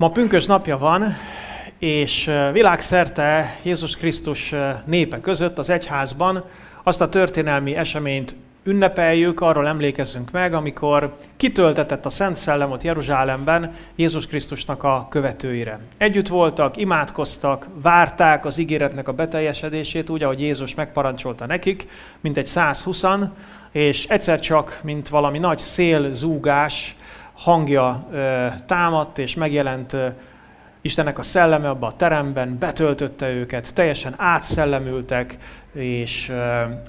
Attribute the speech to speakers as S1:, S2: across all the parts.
S1: Ma pünkös napja van, és világszerte Jézus Krisztus népe között az egyházban azt a történelmi eseményt ünnepeljük, arról emlékezünk meg, amikor kitöltetett a Szent Szellemot Jeruzsálemben Jézus Krisztusnak a követőire. Együtt voltak, imádkoztak, várták az ígéretnek a beteljesedését, úgy, ahogy Jézus megparancsolta nekik, mint egy 120 és egyszer csak, mint valami nagy szélzúgás hangja támadt, és megjelent Istennek a szelleme abba a teremben, betöltötte őket, teljesen átszellemültek, és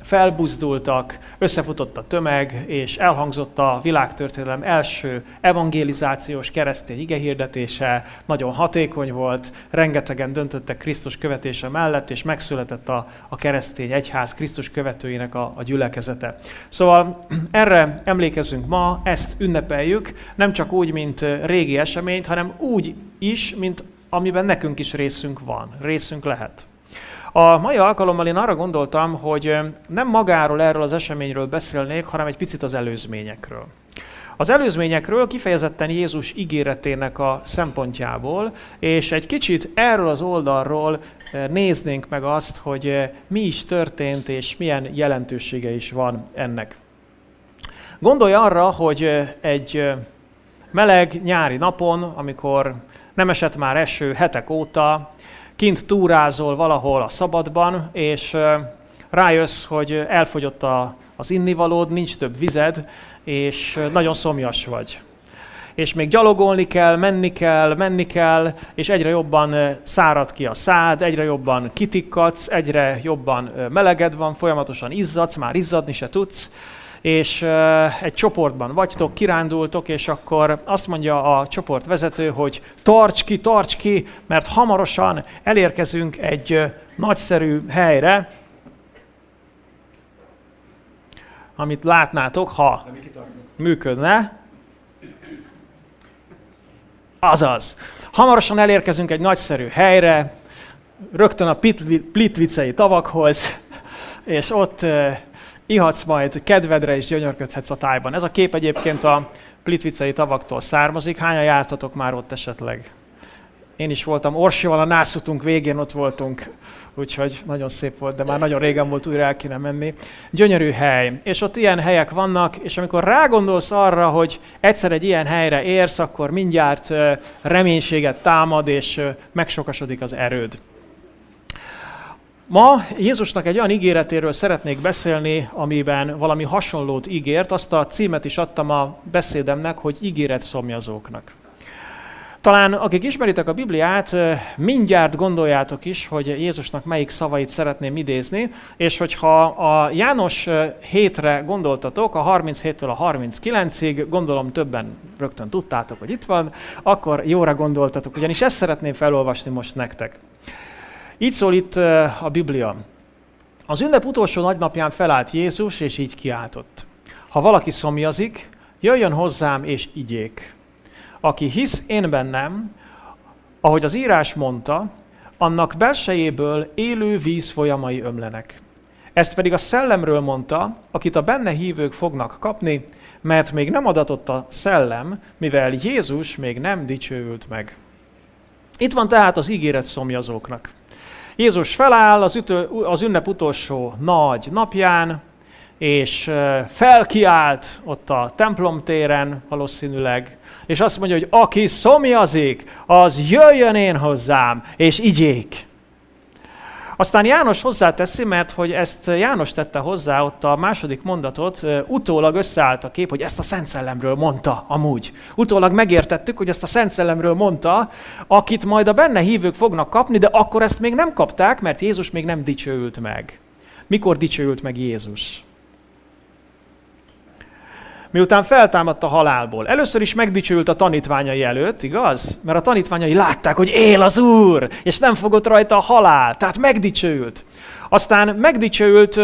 S1: felbuzdultak, összefutott a tömeg, és elhangzott a világtörténelem első evangelizációs keresztény igehirdetése, nagyon hatékony volt, rengetegen döntöttek Krisztus követése mellett, és megszületett a, a keresztény egyház Krisztus követőinek a, a gyülekezete. Szóval erre emlékezünk ma, ezt ünnepeljük, nem csak úgy, mint régi eseményt, hanem úgy is, mint amiben nekünk is részünk van, részünk lehet. A mai alkalommal én arra gondoltam, hogy nem magáról erről az eseményről beszélnék, hanem egy picit az előzményekről. Az előzményekről kifejezetten Jézus ígéretének a szempontjából, és egy kicsit erről az oldalról néznénk meg azt, hogy mi is történt, és milyen jelentősége is van ennek. Gondolj arra, hogy egy meleg nyári napon, amikor nem esett már eső hetek óta, kint túrázol valahol a szabadban, és rájössz, hogy elfogyott a, az innivalód, nincs több vized, és nagyon szomjas vagy. És még gyalogolni kell, menni kell, menni kell, és egyre jobban szárad ki a szád, egyre jobban kitikkadsz, egyre jobban meleged van, folyamatosan izzadsz, már izzadni se tudsz, és egy csoportban vagytok, kirándultok, és akkor azt mondja a csoportvezető, hogy tarts ki, tarts ki, mert hamarosan elérkezünk egy nagyszerű helyre, amit látnátok, ha működne. Azaz. Hamarosan elérkezünk egy nagyszerű helyre, rögtön a Plitvicei tavakhoz, és ott ihatsz majd kedvedre és gyönyörködhetsz a tájban. Ez a kép egyébként a Plitvicei tavaktól származik. Hányan jártatok már ott esetleg? Én is voltam Orsival, a nászutunk végén ott voltunk, úgyhogy nagyon szép volt, de már nagyon régen volt, újra el kéne menni. Gyönyörű hely, és ott ilyen helyek vannak, és amikor rágondolsz arra, hogy egyszer egy ilyen helyre érsz, akkor mindjárt reménységet támad, és megsokasodik az erőd. Ma Jézusnak egy olyan ígéretéről szeretnék beszélni, amiben valami hasonlót ígért. Azt a címet is adtam a beszédemnek, hogy ígéret szomjazóknak. Talán akik ismeritek a Bibliát, mindjárt gondoljátok is, hogy Jézusnak melyik szavait szeretném idézni, és hogyha a János hétre gondoltatok, a 37-től a 39-ig, gondolom többen rögtön tudtátok, hogy itt van, akkor jóra gondoltatok, ugyanis ezt szeretném felolvasni most nektek. Így szól itt a Biblia. Az ünnep utolsó nagynapján felállt Jézus, és így kiáltott. Ha valaki szomjazik, jöjjön hozzám és igyék. Aki hisz én bennem, ahogy az írás mondta, annak belsejéből élő víz folyamai ömlenek. Ezt pedig a szellemről mondta, akit a benne hívők fognak kapni, mert még nem adatott a szellem, mivel Jézus még nem dicsőült meg. Itt van tehát az ígéret szomjazóknak. Jézus feláll az, ütő, az ünnep utolsó nagy napján, és felkiált ott a templom téren valószínűleg, és azt mondja, hogy aki szomjazik, az jöjjön én hozzám, és igyék. Aztán János hozzáteszi, mert hogy ezt János tette hozzá, ott a második mondatot, utólag összeállt a kép, hogy ezt a Szent Szellemről mondta amúgy. Utólag megértettük, hogy ezt a Szent Szellemről mondta, akit majd a benne hívők fognak kapni, de akkor ezt még nem kapták, mert Jézus még nem dicsőült meg. Mikor dicsőült meg Jézus? Miután feltámadt a halálból. Először is megdicsült a tanítványai előtt, igaz? Mert a tanítványai látták, hogy él az Úr, és nem fogott rajta a halál, tehát megdicsült. Aztán megdicsült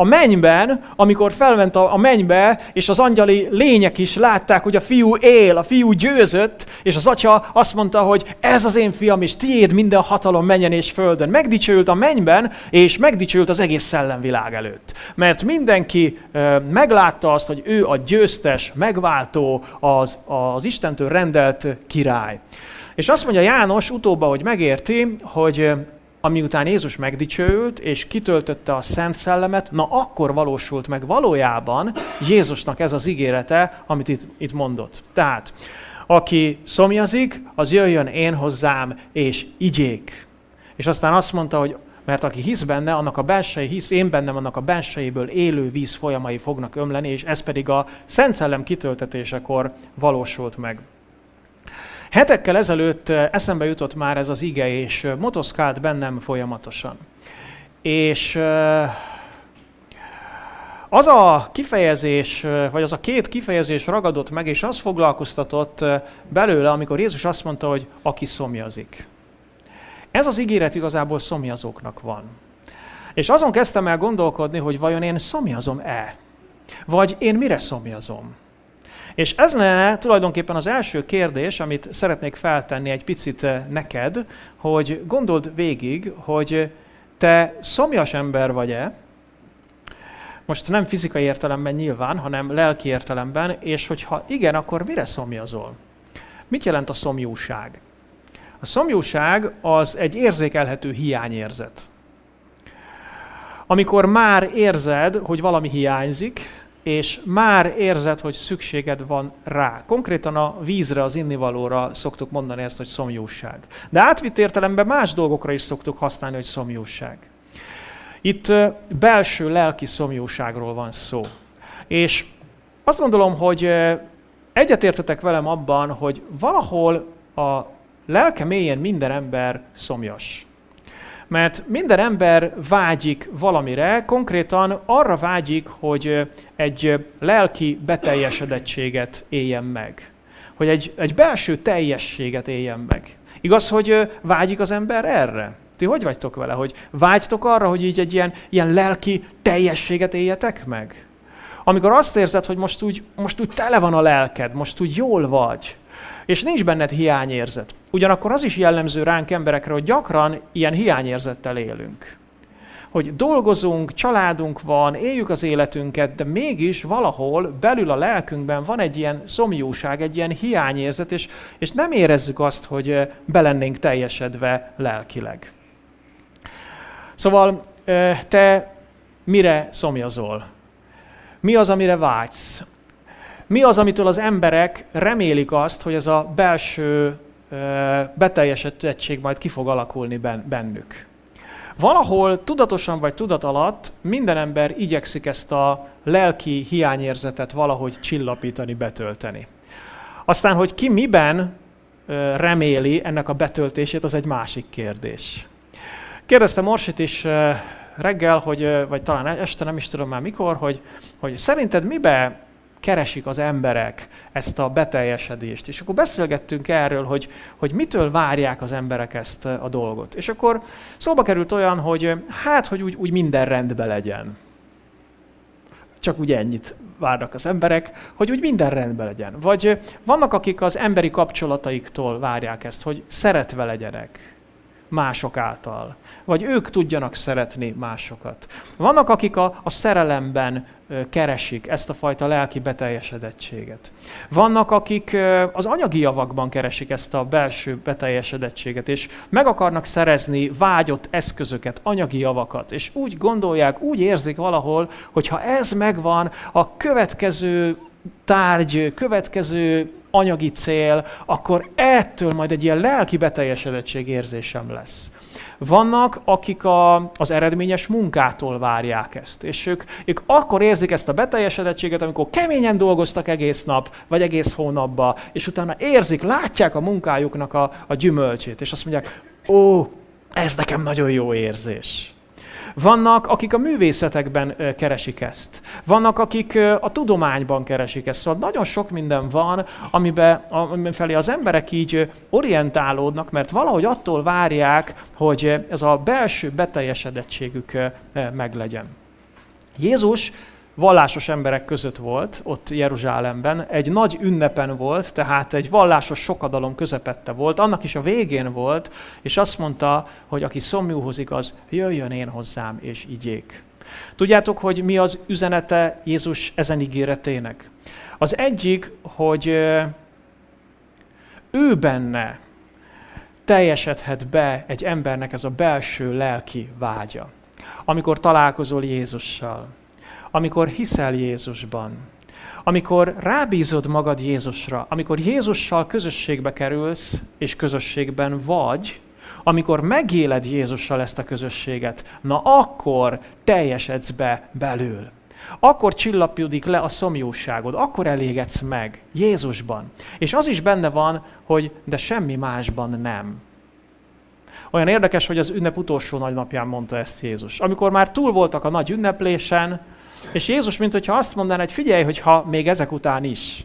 S1: a mennyben, amikor felment a, a mennybe, és az angyali lények is látták, hogy a fiú él, a fiú győzött, és az atya azt mondta, hogy ez az én fiam, és tiéd minden hatalom menjen és földön. Megdicsült a mennyben, és megdicsült az egész szellemvilág előtt. Mert mindenki e, meglátta azt, hogy ő a győztes, megváltó, az, az Istentől rendelt király. És azt mondja János utóbba, hogy megérti, hogy ami után Jézus megdicsőült, és kitöltötte a Szent Szellemet, na akkor valósult meg valójában Jézusnak ez az ígérete, amit itt, itt mondott. Tehát, aki szomjazik, az jöjjön én hozzám, és igyék. És aztán azt mondta, hogy mert aki hisz benne, annak a belsei hisz, én bennem, annak a belsejéből élő víz folyamai fognak ömleni, és ez pedig a Szent Szellem kitöltetésekor valósult meg. Hetekkel ezelőtt eszembe jutott már ez az ige, és motoszkált bennem folyamatosan. És az a kifejezés, vagy az a két kifejezés ragadott meg, és az foglalkoztatott belőle, amikor Jézus azt mondta, hogy aki szomjazik. Ez az ígéret igazából szomjazóknak van. És azon kezdtem el gondolkodni, hogy vajon én szomjazom-e? Vagy én mire szomjazom? És ez lenne tulajdonképpen az első kérdés, amit szeretnék feltenni egy picit eh, neked, hogy gondold végig, hogy te szomjas ember vagy-e, most nem fizikai értelemben nyilván, hanem lelki értelemben, és hogyha igen, akkor mire szomjazol? Mit jelent a szomjúság? A szomjúság az egy érzékelhető hiányérzet. Amikor már érzed, hogy valami hiányzik, és már érzed, hogy szükséged van rá. Konkrétan a vízre, az innivalóra szoktuk mondani ezt, hogy szomjúság. De átvitt értelemben más dolgokra is szoktuk használni, hogy szomjúság. Itt belső lelki szomjúságról van szó. És azt gondolom, hogy egyetértetek velem abban, hogy valahol a lelke mélyen minden ember szomjas. Mert minden ember vágyik valamire, konkrétan arra vágyik, hogy egy lelki beteljesedettséget éljen meg. Hogy egy, egy belső teljességet éljen meg. Igaz, hogy vágyik az ember erre? Ti hogy vagytok vele? Hogy vágytok arra, hogy így egy ilyen, ilyen lelki teljességet éljetek meg? Amikor azt érzed, hogy most úgy, most úgy tele van a lelked, most úgy jól vagy, és nincs benned hiányérzet. Ugyanakkor az is jellemző ránk emberekre, hogy gyakran ilyen hiányérzettel élünk. Hogy dolgozunk, családunk van, éljük az életünket, de mégis valahol belül a lelkünkben van egy ilyen szomjúság, egy ilyen hiányérzet, és, és nem érezzük azt, hogy belennénk teljesedve lelkileg. Szóval te mire szomjazol? Mi az, amire vágysz? Mi az, amitől az emberek remélik azt, hogy ez a belső beteljesedettség majd ki fog alakulni bennük? Valahol tudatosan vagy tudat alatt minden ember igyekszik ezt a lelki hiányérzetet valahogy csillapítani, betölteni. Aztán, hogy ki miben reméli ennek a betöltését, az egy másik kérdés. Kérdeztem Orsit is reggel, hogy, vagy talán este, nem is tudom már mikor, hogy, hogy szerinted mibe keresik az emberek ezt a beteljesedést. És akkor beszélgettünk erről, hogy, hogy mitől várják az emberek ezt a dolgot. És akkor szóba került olyan, hogy hát, hogy úgy, úgy minden rendben legyen. Csak úgy ennyit várnak az emberek, hogy úgy minden rendben legyen. Vagy vannak, akik az emberi kapcsolataiktól várják ezt, hogy szeretve legyenek mások által. Vagy ők tudjanak szeretni másokat. Vannak, akik a, a szerelemben keresik ezt a fajta lelki beteljesedettséget. Vannak, akik az anyagi javakban keresik ezt a belső beteljesedettséget, és meg akarnak szerezni vágyott eszközöket, anyagi javakat, és úgy gondolják, úgy érzik valahol, hogy ha ez megvan, a következő tárgy, következő anyagi cél, akkor ettől majd egy ilyen lelki beteljesedettség érzésem lesz. Vannak, akik a, az eredményes munkától várják ezt, és ők, ők akkor érzik ezt a beteljesedettséget, amikor keményen dolgoztak egész nap, vagy egész hónapba, és utána érzik, látják a munkájuknak a, a gyümölcsét, és azt mondják, ó, ez nekem nagyon jó érzés. Vannak, akik a művészetekben keresik ezt. Vannak, akik a tudományban keresik ezt. Szóval nagyon sok minden van, amiben, amiben felé az emberek így orientálódnak, mert valahogy attól várják, hogy ez a belső beteljesedettségük meglegyen. Jézus vallásos emberek között volt, ott Jeruzsálemben, egy nagy ünnepen volt, tehát egy vallásos sokadalom közepette volt, annak is a végén volt, és azt mondta, hogy aki szomjúhoz igaz, jöjjön én hozzám, és igyék. Tudjátok, hogy mi az üzenete Jézus ezen ígéretének? Az egyik, hogy ő benne teljesedhet be egy embernek ez a belső lelki vágya. Amikor találkozol Jézussal, amikor hiszel Jézusban, amikor rábízod magad Jézusra, amikor Jézussal közösségbe kerülsz, és közösségben vagy, amikor megéled Jézussal ezt a közösséget, na akkor teljesedsz be belül. Akkor csillapjudik le a szomjóságod, akkor elégedsz meg Jézusban. És az is benne van, hogy de semmi másban nem. Olyan érdekes, hogy az ünnep utolsó nagy napján mondta ezt Jézus. Amikor már túl voltak a nagy ünneplésen, és Jézus, mint hogyha azt mondaná, hogy figyelj, hogy ha még ezek után is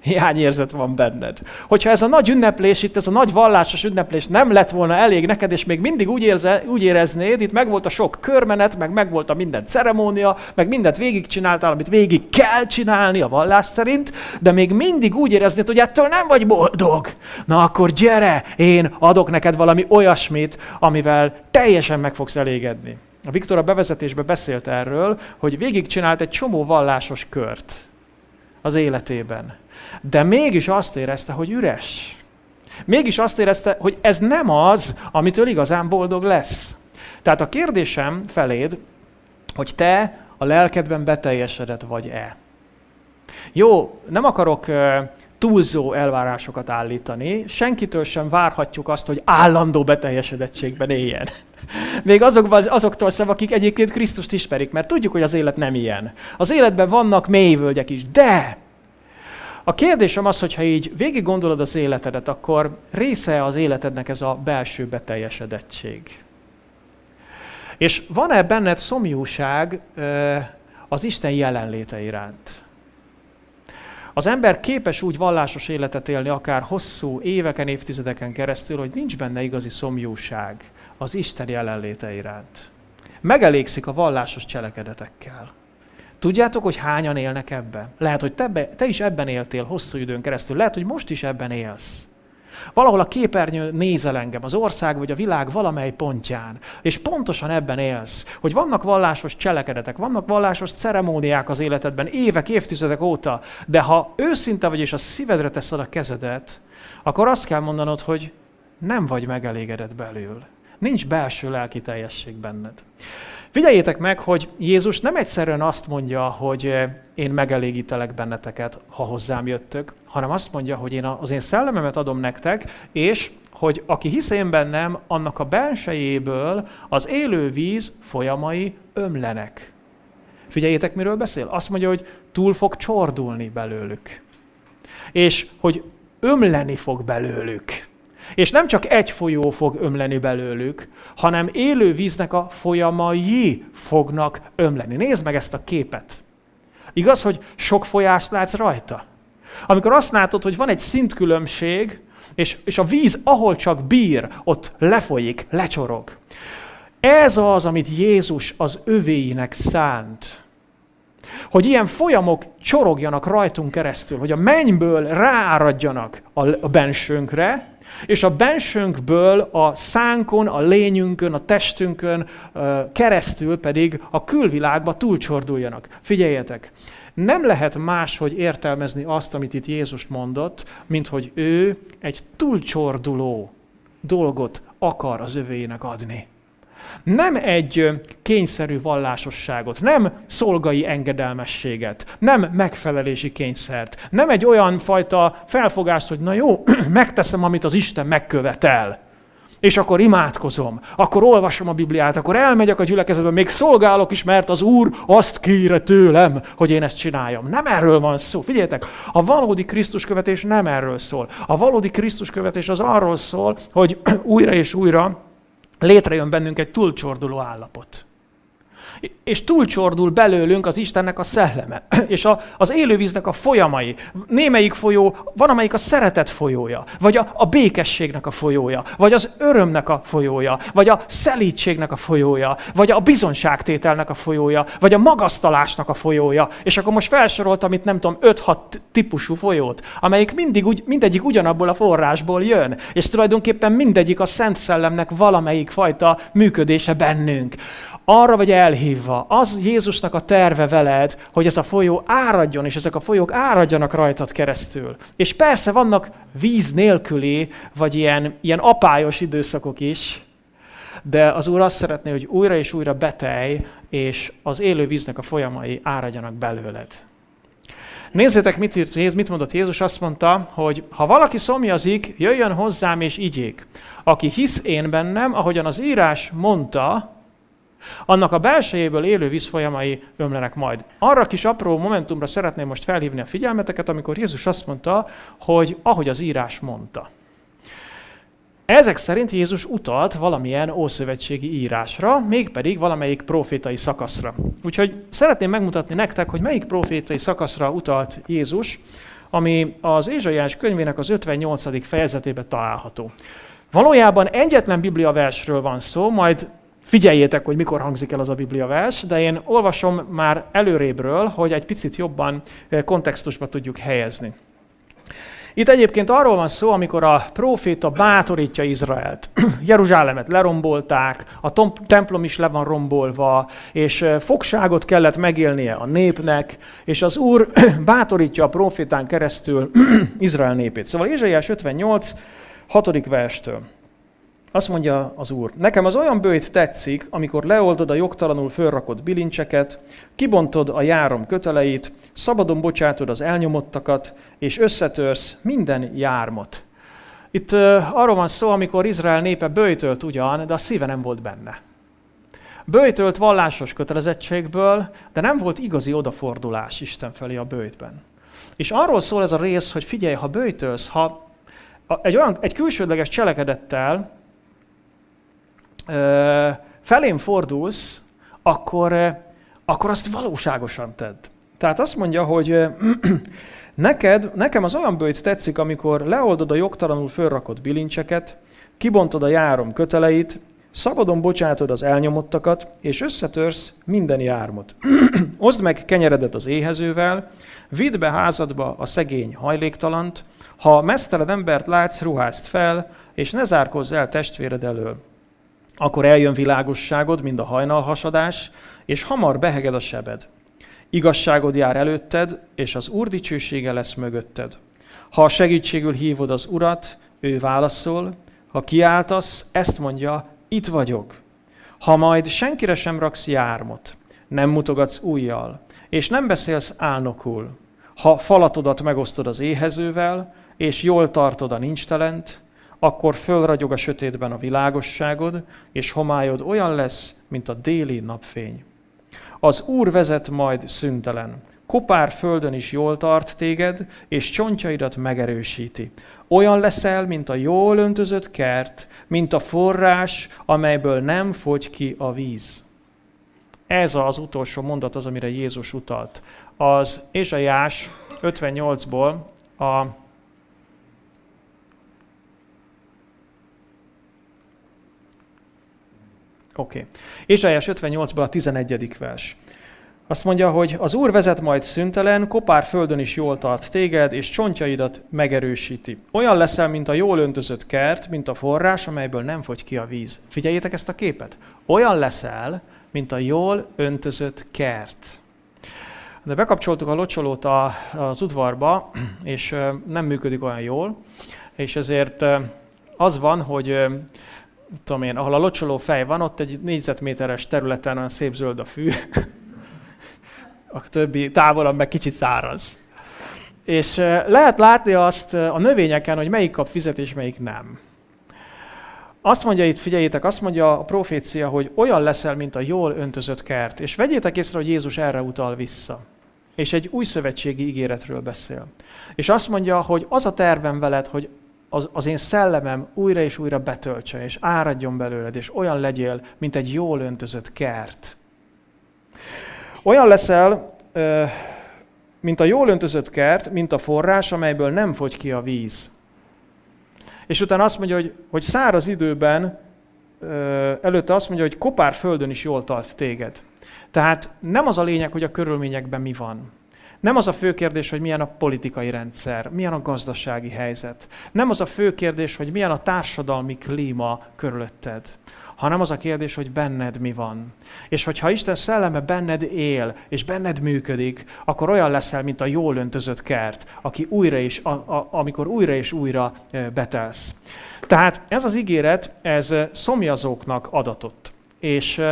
S1: hiányérzet van benned. Hogyha ez a nagy ünneplés, itt ez a nagy vallásos ünneplés nem lett volna elég neked, és még mindig úgy, érze, úgy éreznéd, itt megvolt a sok körmenet, meg megvolt a minden ceremónia, meg mindent végigcsináltál, amit végig kell csinálni a vallás szerint, de még mindig úgy éreznéd, hogy ettől nem vagy boldog. Na akkor gyere, én adok neked valami olyasmit, amivel teljesen meg fogsz elégedni. A Viktor a bevezetésben beszélt erről, hogy végigcsinált egy csomó vallásos kört az életében. De mégis azt érezte, hogy üres. Mégis azt érezte, hogy ez nem az, amitől igazán boldog lesz. Tehát a kérdésem feléd, hogy te a lelkedben beteljesedett vagy-e. Jó, nem akarok túlzó elvárásokat állítani, senkitől sem várhatjuk azt, hogy állandó beteljesedettségben éljen. Még azokban, azoktól sem, akik egyébként Krisztust ismerik, mert tudjuk, hogy az élet nem ilyen. Az életben vannak mélyvölgyek is, de a kérdésem az, hogy ha így végig gondolod az életedet, akkor része az életednek ez a belső beteljesedettség. És van-e benned szomjúság az Isten jelenléte iránt? Az ember képes úgy vallásos életet élni, akár hosszú éveken, évtizedeken keresztül, hogy nincs benne igazi szomjúság az Isten jelenléte iránt. Megelégszik a vallásos cselekedetekkel. Tudjátok, hogy hányan élnek ebben? Lehet, hogy te, be, te is ebben éltél hosszú időn keresztül. Lehet, hogy most is ebben élsz. Valahol a képernyő nézel engem, az ország vagy a világ valamely pontján, és pontosan ebben élsz, hogy vannak vallásos cselekedetek, vannak vallásos ceremóniák az életedben évek, évtizedek óta, de ha őszinte vagy és a szívedre teszed a kezedet, akkor azt kell mondanod, hogy nem vagy megelégedett belül. Nincs belső lelki teljesség benned. Figyeljétek meg, hogy Jézus nem egyszerűen azt mondja, hogy eh, én megelégítelek benneteket, ha hozzám jöttök, hanem azt mondja, hogy én az én szellememet adom nektek, és hogy aki hisz én bennem, annak a bensejéből az élő víz folyamai ömlenek. Figyeljétek, miről beszél? Azt mondja, hogy túl fog csordulni belőlük. És hogy ömleni fog belőlük. És nem csak egy folyó fog ömleni belőlük, hanem élő víznek a folyamai fognak ömleni. Nézd meg ezt a képet. Igaz, hogy sok folyást látsz rajta? Amikor azt látod, hogy van egy szintkülönbség, és, és a víz, ahol csak bír, ott lefolyik, lecsorog. Ez az, amit Jézus az övéinek szánt. Hogy ilyen folyamok csorogjanak rajtunk keresztül, hogy a mennyből rááradjanak a bensőnkre, és a bensőnkből a szánkon, a lényünkön, a testünkön keresztül pedig a külvilágba túlcsorduljanak. Figyeljetek, nem lehet máshogy értelmezni azt, amit itt Jézus mondott, mint hogy ő egy túlcsorduló dolgot akar az övéinek adni. Nem egy kényszerű vallásosságot, nem szolgai engedelmességet, nem megfelelési kényszert, nem egy olyan fajta felfogást, hogy na jó, megteszem, amit az Isten megkövetel, és akkor imádkozom, akkor olvasom a Bibliát, akkor elmegyek a gyülekezetbe, még szolgálok is, mert az Úr azt kére tőlem, hogy én ezt csináljam. Nem erről van szó. Figyeljetek, a valódi Krisztus követés nem erről szól. A valódi Krisztus követés az arról szól, hogy újra és újra létrejön bennünk egy túlcsorduló állapot. És túlcsordul belőlünk az Istennek a szelleme, és a, az élővíznek a folyamai. Némelyik folyó, van amelyik a szeretet folyója, vagy a, a békességnek a folyója, vagy az örömnek a folyója, vagy a szelítségnek a folyója, vagy a bizonságtételnek a folyója, vagy a magasztalásnak a folyója. És akkor most felsoroltam itt nem tudom, 5-6 típusú folyót, amelyik mindig úgy, mindegyik ugyanabból a forrásból jön. És tulajdonképpen mindegyik a Szent Szellemnek valamelyik fajta működése bennünk. Arra vagy elhívva. Az Jézusnak a terve veled, hogy ez a folyó áradjon, és ezek a folyók áradjanak rajtad keresztül. És persze vannak víz nélküli, vagy ilyen, ilyen apályos időszakok is, de az Úr azt szeretné, hogy újra és újra betelj, és az élő víznek a folyamai áradjanak belőled. Nézzétek, mit, írt, mit mondott Jézus, azt mondta, hogy ha valaki szomjazik, jöjjön hozzám és igyék. Aki hisz én bennem, ahogyan az írás mondta, annak a belsejéből élő vízfolyamai ömlenek majd. Arra kis apró momentumra szeretném most felhívni a figyelmeteket, amikor Jézus azt mondta, hogy ahogy az írás mondta. Ezek szerint Jézus utalt valamilyen ószövetségi írásra, mégpedig valamelyik profétai szakaszra. Úgyhogy szeretném megmutatni nektek, hogy melyik profétai szakaszra utalt Jézus, ami az Ézsaiás könyvének az 58. fejezetében található. Valójában egyetlen Biblia versről van szó, majd figyeljétek, hogy mikor hangzik el az a Biblia vers, de én olvasom már előrébről, hogy egy picit jobban kontextusba tudjuk helyezni. Itt egyébként arról van szó, amikor a próféta bátorítja Izraelt. Jeruzsálemet lerombolták, a templom is le van rombolva, és fogságot kellett megélnie a népnek, és az Úr bátorítja a profétán keresztül Izrael népét. Szóval Ézsaiás 58, 6. verstől. Azt mondja az Úr, nekem az olyan bőjt tetszik, amikor leoldod a jogtalanul fölrakott bilincseket, kibontod a járom köteleit, szabadon bocsátod az elnyomottakat, és összetörsz minden jármot. Itt uh, arról van szó, amikor Izrael népe bőjtölt ugyan, de a szíve nem volt benne. Bőjtölt vallásos kötelezettségből, de nem volt igazi odafordulás Isten felé a bőjtben. És arról szól ez a rész, hogy figyelj, ha bőjtölsz, ha egy, olyan, egy külsődleges cselekedettel felém fordulsz, akkor, akkor azt valóságosan tedd. Tehát azt mondja, hogy neked, nekem az olyan bőjt tetszik, amikor leoldod a jogtalanul fölrakott bilincseket, kibontod a járom köteleit, szabadon bocsátod az elnyomottakat, és összetörsz minden jármot. Oszd meg kenyeredet az éhezővel, vidd be házadba a szegény hajléktalant, ha mesztelen embert látsz, ruházt fel, és ne zárkozz el testvéred elől. Akkor eljön világosságod, mind a hajnalhasadás, és hamar beheged a sebed. Igazságod jár előtted, és az Úr dicsősége lesz mögötted. Ha a segítségül hívod az Urat, ő válaszol, ha kiáltasz, ezt mondja, itt vagyok. Ha majd senkire sem raksz jármot, nem mutogatsz újjal, és nem beszélsz álnokul, ha falatodat megosztod az éhezővel, és jól tartod a nincstelent, akkor fölragyog a sötétben a világosságod, és homályod olyan lesz, mint a déli napfény. Az Úr vezet majd szüntelen. Kopár földön is jól tart téged, és csontjaidat megerősíti. Olyan leszel, mint a jól öntözött kert, mint a forrás, amelyből nem fogy ki a víz. Ez az utolsó mondat az, amire Jézus utalt. Az Ézsaiás 58-ból a Oké. Okay. Ézsaiás 58-ban a 11. vers. Azt mondja, hogy az Úr vezet majd szüntelen, kopár földön is jól tart téged, és csontjaidat megerősíti. Olyan leszel, mint a jól öntözött kert, mint a forrás, amelyből nem fogy ki a víz. Figyeljétek ezt a képet. Olyan leszel, mint a jól öntözött kert. De bekapcsoltuk a locsolót az udvarba, és nem működik olyan jól, és ezért az van, hogy tudom én, ahol a locsoló fej van, ott egy négyzetméteres területen olyan szép zöld a fű, a többi távolabb meg kicsit száraz. És lehet látni azt a növényeken, hogy melyik kap fizet és melyik nem. Azt mondja itt, figyeljétek, azt mondja a profécia, hogy olyan leszel, mint a jól öntözött kert. És vegyétek észre, hogy Jézus erre utal vissza. És egy új szövetségi ígéretről beszél. És azt mondja, hogy az a tervem veled, hogy az, az én szellemem újra és újra betöltse, és áradjon belőled, és olyan legyél, mint egy jól öntözött kert. Olyan leszel, mint a jól öntözött kert, mint a forrás, amelyből nem fogy ki a víz. És utána azt mondja, hogy, hogy száraz időben, előtte azt mondja, hogy kopár földön is jól tart téged. Tehát nem az a lényeg, hogy a körülményekben mi van. Nem az a fő kérdés, hogy milyen a politikai rendszer, milyen a gazdasági helyzet. Nem az a fő kérdés, hogy milyen a társadalmi klíma körülötted, hanem az a kérdés, hogy benned mi van. És hogyha Isten szelleme benned él, és benned működik, akkor olyan leszel, mint a jól öntözött kert, aki újra és, a, a, amikor újra és újra betelsz. Tehát ez az ígéret, ez szomjazóknak adatott. És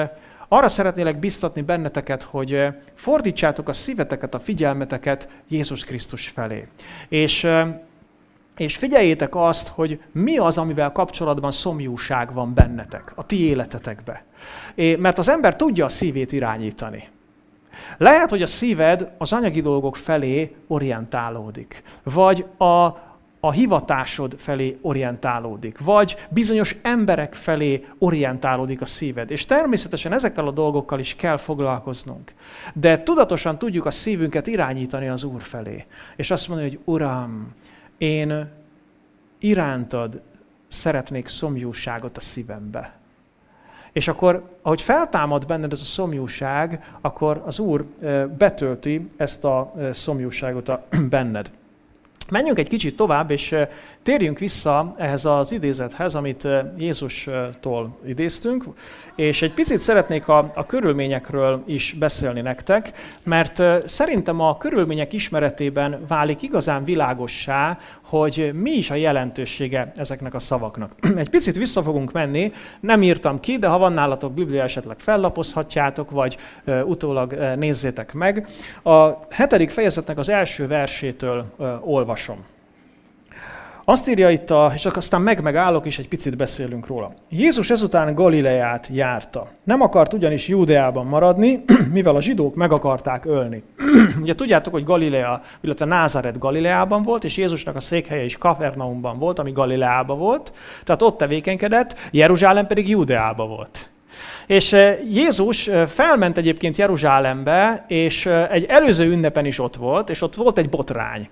S1: arra szeretnélek biztatni benneteket, hogy fordítsátok a szíveteket, a figyelmeteket Jézus Krisztus felé. És és figyeljétek azt, hogy mi az, amivel kapcsolatban szomjúság van bennetek, a ti életetekbe. Mert az ember tudja a szívét irányítani. Lehet, hogy a szíved az anyagi dolgok felé orientálódik, vagy a, a hivatásod felé orientálódik, vagy bizonyos emberek felé orientálódik a szíved. És természetesen ezekkel a dolgokkal is kell foglalkoznunk. De tudatosan tudjuk a szívünket irányítani az Úr felé. És azt mondani, hogy Uram, én irántad szeretnék szomjúságot a szívembe. És akkor, ahogy feltámad benned ez a szomjúság, akkor az Úr betölti ezt a szomjúságot a benned. Menjünk egy kicsit tovább, és térjünk vissza ehhez az idézethez, amit Jézustól idéztünk, és egy picit szeretnék a, a körülményekről is beszélni nektek, mert szerintem a körülmények ismeretében válik igazán világossá, hogy mi is a jelentősége ezeknek a szavaknak. Egy picit vissza fogunk menni, nem írtam ki, de ha van nálatok Biblia, esetleg fellapozhatjátok, vagy utólag nézzétek meg. A hetedik fejezetnek az első versétől olvasom. Azt írja itt, a, és aztán meg-megállok, és egy picit beszélünk róla. Jézus ezután Galileát járta. Nem akart ugyanis Júdeában maradni, mivel a zsidók meg akarták ölni. Ugye tudjátok, hogy Galilea, illetve Názaret Galileában volt, és Jézusnak a székhelye is Kapernaumban volt, ami Galileában volt, tehát ott tevékenykedett, Jeruzsálem pedig Júdeában volt. És eh, Jézus eh, felment egyébként Jeruzsálembe, és eh, egy előző ünnepen is ott volt, és ott volt egy botrány.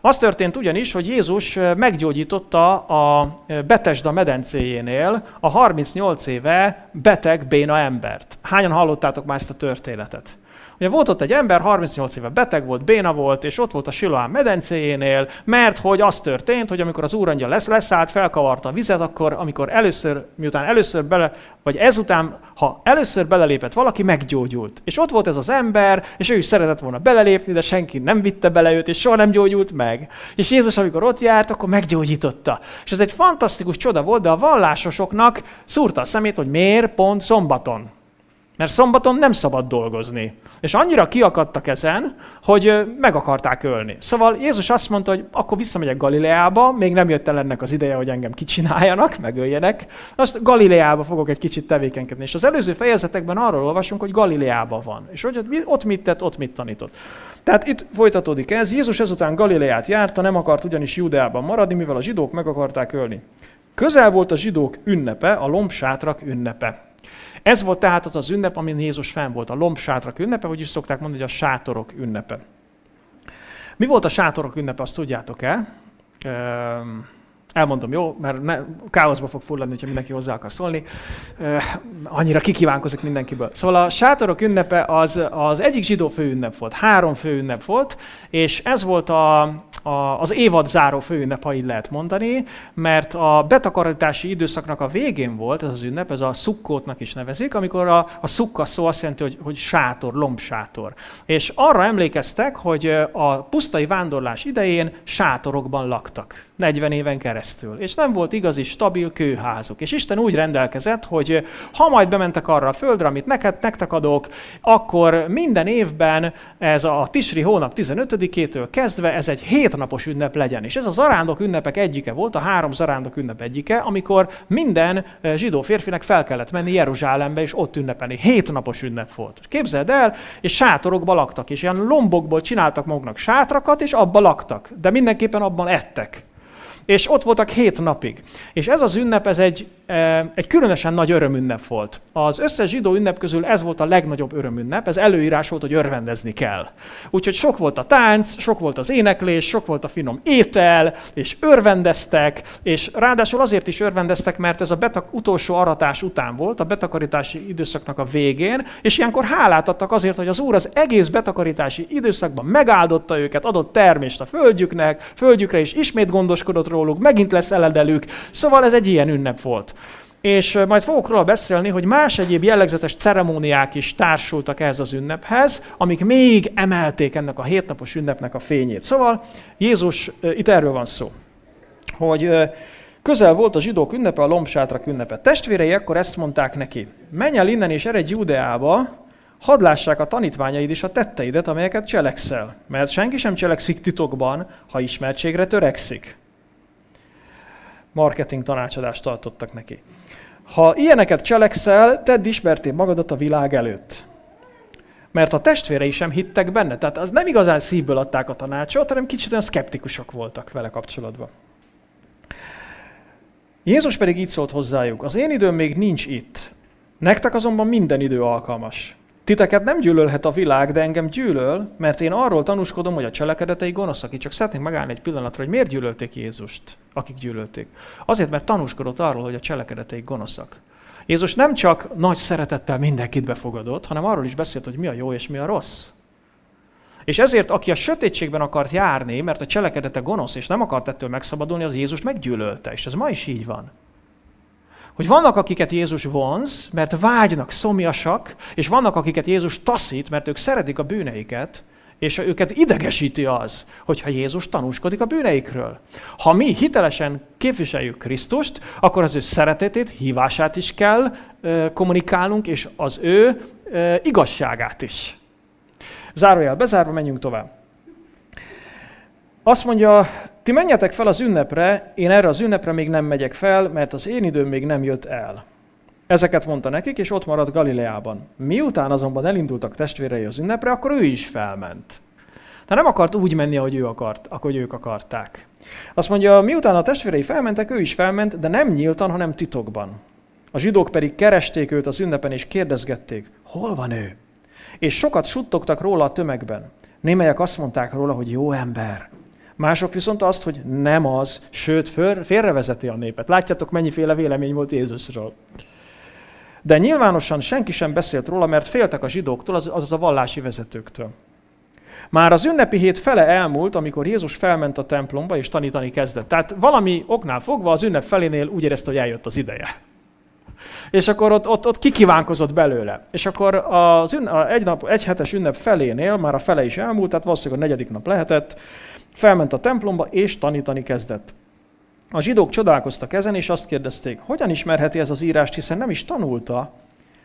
S1: Az történt ugyanis, hogy Jézus meggyógyította a Betesda medencéjénél a 38 éve beteg béna embert. Hányan hallottátok már ezt a történetet? Ugye volt ott egy ember, 38 éve beteg volt, béna volt, és ott volt a Siloán medencéjénél, mert hogy az történt, hogy amikor az úrangya lesz, leszállt, felkavarta a vizet, akkor amikor először, miután először bele, vagy ezután, ha először belelépett valaki, meggyógyult. És ott volt ez az ember, és ő is szeretett volna belelépni, de senki nem vitte bele őt, és soha nem gyógyult meg. És Jézus, amikor ott járt, akkor meggyógyította. És ez egy fantasztikus csoda volt, de a vallásosoknak szúrta a szemét, hogy miért pont szombaton. Mert szombaton nem szabad dolgozni. És annyira kiakadtak ezen, hogy meg akarták ölni. Szóval Jézus azt mondta, hogy akkor visszamegyek Galileába, még nem jött el ennek az ideje, hogy engem kicsináljanak, megöljenek. Azt Galileába fogok egy kicsit tevékenykedni. És az előző fejezetekben arról olvasunk, hogy Galileába van. És hogy ott mit tett, ott mit tanított. Tehát itt folytatódik ez. Jézus ezután Galileát járta, nem akart ugyanis Júdeában maradni, mivel a zsidók meg akarták ölni. Közel volt a zsidók ünnepe, a lombsátrak ünnepe. Ez volt tehát az az ünnep, amin Jézus fenn volt, a lombsátrak ünnepe, vagyis szokták mondani, hogy a sátorok ünnepe. Mi volt a sátorok ünnepe, azt tudjátok-e? Elmondom, jó? Mert ne, káoszba fog fulladni, ha mindenki hozzá akar szólni. annyira kikívánkozik mindenkiből. Szóval a sátorok ünnepe az, az egyik zsidó főünnep volt. Három főünnep volt, és ez volt a, a, az évad záró főünnep, ha így lehet mondani, mert a betakarítási időszaknak a végén volt ez az ünnep, ez a szukkótnak is nevezik, amikor a, a szukka szó azt jelenti, hogy, hogy sátor, lombsátor. És arra emlékeztek, hogy a pusztai vándorlás idején sátorokban laktak. 40 éven keresztül. És nem volt igazi, stabil kőházuk. És Isten úgy rendelkezett, hogy ha majd bementek arra a földre, amit neked, nektek adok, akkor minden évben ez a Tisri hónap 15-től kezdve ez egy hétnapos ünnep legyen. És ez a zarándok ünnepek egyike volt, a három zarándok ünnep egyike, amikor minden zsidó férfinek fel kellett menni Jeruzsálembe, és ott ünnepelni. Hétnapos ünnep volt. Képzeld el, és sátorokba laktak, és ilyen lombokból csináltak maguknak sátrakat, és abba laktak. De mindenképpen abban ettek és ott voltak hét napig. És ez az ünnep, ez egy, e, egy különösen nagy örömünnep volt. Az összes zsidó ünnep közül ez volt a legnagyobb örömünnep, ez előírás volt, hogy örvendezni kell. Úgyhogy sok volt a tánc, sok volt az éneklés, sok volt a finom étel, és örvendeztek, és ráadásul azért is örvendeztek, mert ez a betak utolsó aratás után volt, a betakarítási időszaknak a végén, és ilyenkor hálát adtak azért, hogy az Úr az egész betakarítási időszakban megáldotta őket, adott termést a földjüknek, földjükre is ismét gondoskodott róluk, megint lesz eledelük. Szóval ez egy ilyen ünnep volt. és majd fogok róla beszélni, hogy más egyéb jellegzetes ceremóniák is társultak ehhez az ünnephez, amik még emelték ennek a hétnapos ünnepnek a fényét. Szóval Jézus, itt erről van szó, hogy közel volt a zsidók ünnepe, a lombsátrak ünnepe. Testvérei akkor ezt mondták neki, menj el innen és eredj Judeába, hadd lássák a tanítványaid is a tetteidet, amelyeket cselekszel. Mert senki sem cselekszik titokban, ha ismertségre törekszik. Marketing tanácsadást tartottak neki. Ha ilyeneket cselekszel, tedd ismerté magadat a világ előtt. Mert a testvérei sem hittek benne. Tehát az nem igazán szívből adták a tanácsot, hanem kicsit olyan szkeptikusok voltak vele kapcsolatban. Jézus pedig így szólt hozzájuk, az én időm még nincs itt, nektek azonban minden idő alkalmas. Titeket nem gyűlölhet a világ, de engem gyűlöl, mert én arról tanúskodom, hogy a cselekedetei gonoszak. Itt csak szeretnék megállni egy pillanatra, hogy miért gyűlölték Jézust, akik gyűlölték. Azért, mert tanúskodott arról, hogy a cselekedetei gonoszak. Jézus nem csak nagy szeretettel mindenkit befogadott, hanem arról is beszélt, hogy mi a jó és mi a rossz. És ezért, aki a sötétségben akart járni, mert a cselekedete gonosz, és nem akart ettől megszabadulni, az Jézus meggyűlölte. És ez ma is így van hogy vannak, akiket Jézus vonz, mert vágynak, szomjasak, és vannak, akiket Jézus taszít, mert ők szeretik a bűneiket, és őket idegesíti az, hogyha Jézus tanúskodik a bűneikről. Ha mi hitelesen képviseljük Krisztust, akkor az ő szeretetét, hívását is kell kommunikálnunk, és az ő igazságát is. Zárójel bezárva, menjünk tovább. Azt mondja, ti menjetek fel az ünnepre, én erre az ünnepre még nem megyek fel, mert az én időm még nem jött el. Ezeket mondta nekik, és ott maradt Galileában. Miután azonban elindultak testvérei az ünnepre, akkor ő is felment. De nem akart úgy menni, ahogy, ő akart, ahogy ők akarták. Azt mondja, miután a testvérei felmentek, ő is felment, de nem nyíltan, hanem titokban. A zsidók pedig keresték őt az ünnepen, és kérdezgették, hol van ő? És sokat suttogtak róla a tömegben. Némelyek azt mondták róla, hogy jó ember. Mások viszont azt, hogy nem az, sőt, félrevezeti a népet. Látjátok, mennyiféle vélemény volt Jézusról. De nyilvánosan senki sem beszélt róla, mert féltek a zsidóktól, azaz a vallási vezetőktől. Már az ünnepi hét fele elmúlt, amikor Jézus felment a templomba és tanítani kezdett. Tehát valami oknál fogva az ünnep felénél úgy érezte, hogy eljött az ideje. És akkor ott, ott, ott kikívánkozott belőle. És akkor az ünne, egy, nap, egy hetes ünnep felénél, már a fele is elmúlt, tehát valószínűleg a negyedik nap lehetett, Felment a templomba, és tanítani kezdett. A zsidók csodálkoztak ezen, és azt kérdezték, hogyan ismerheti ez az írást, hiszen nem is tanulta.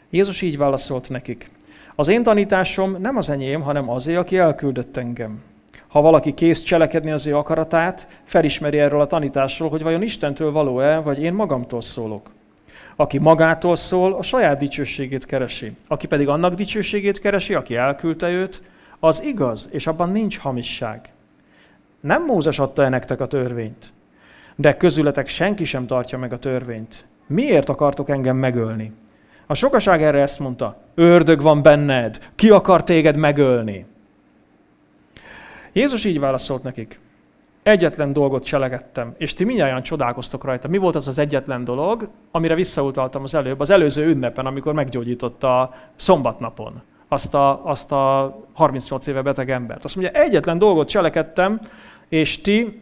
S1: Jézus így válaszolt nekik. Az én tanításom nem az enyém, hanem azé, aki elküldött engem. Ha valaki kész cselekedni az ő akaratát, felismeri erről a tanításról, hogy vajon Istentől való-e, vagy én magamtól szólok. Aki magától szól, a saját dicsőségét keresi. Aki pedig annak dicsőségét keresi, aki elküldte őt, az igaz, és abban nincs hamisság. Nem Mózes adta -e nektek a törvényt, de közületek senki sem tartja meg a törvényt. Miért akartok engem megölni? A sokaság erre ezt mondta, ördög van benned, ki akar téged megölni? Jézus így válaszolt nekik, egyetlen dolgot cselegettem, és ti minnyáján csodálkoztok rajta. Mi volt az az egyetlen dolog, amire visszautaltam az előbb, az előző ünnepen, amikor meggyógyította a szombatnapon azt a, azt a 38 éve beteg embert. Azt mondja, egyetlen dolgot cselekedtem, és ti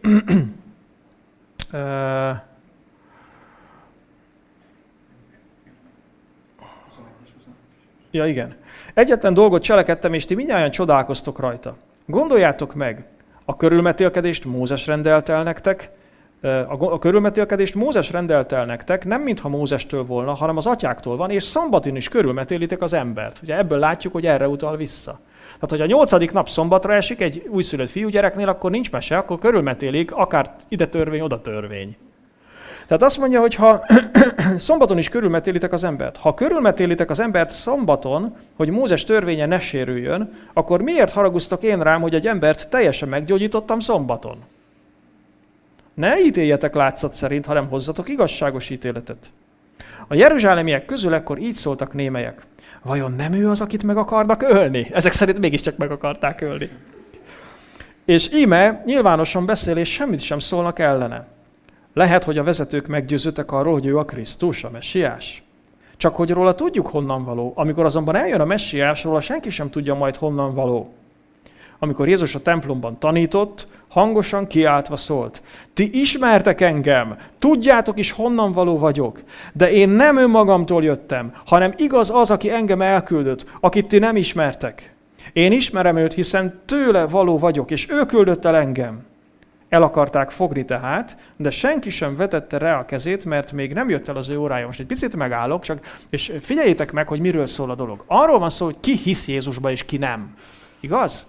S1: Ja, igen. Egyetlen dolgot cselekedtem, és ti mindjárt csodálkoztok rajta. Gondoljátok meg, a körülmetélkedést Mózes rendelt el nektek, a körülmetélkedést Mózes rendelt el nektek, nem mintha Mózestől volna, hanem az atyáktól van, és szombaton is körülmetélitek az embert. Ugye ebből látjuk, hogy erre utal vissza. Tehát, hogy a nyolcadik nap szombatra esik egy újszülött fiúgyereknél, akkor nincs mese, akkor körülmetélik, akár ide törvény, oda törvény. Tehát azt mondja, hogy ha szombaton is körülmetélitek az embert, ha körülmetélitek az embert szombaton, hogy Mózes törvénye ne sérüljön, akkor miért haraguztak én rám, hogy egy embert teljesen meggyógyítottam szombaton? Ne ítéljetek látszat szerint, hanem hozzatok igazságos ítéletet. A jeruzsálemiek közül ekkor így szóltak némelyek vajon nem ő az, akit meg akarnak ölni? Ezek szerint mégiscsak meg akarták ölni. És íme nyilvánosan beszél, és semmit sem szólnak ellene. Lehet, hogy a vezetők meggyőződtek arról, hogy ő a Krisztus, a messiás. Csak hogy róla tudjuk honnan való. Amikor azonban eljön a messiás, róla senki sem tudja majd honnan való. Amikor Jézus a templomban tanított, hangosan kiáltva szólt. Ti ismertek engem, tudjátok is honnan való vagyok, de én nem önmagamtól jöttem, hanem igaz az, aki engem elküldött, akit ti nem ismertek. Én ismerem őt, hiszen tőle való vagyok, és ő küldött el engem. El akarták fogni tehát, de senki sem vetette rá a kezét, mert még nem jött el az ő órája. Most egy picit megállok, csak, és figyeljétek meg, hogy miről szól a dolog. Arról van szó, hogy ki hisz Jézusba, és ki nem. Igaz?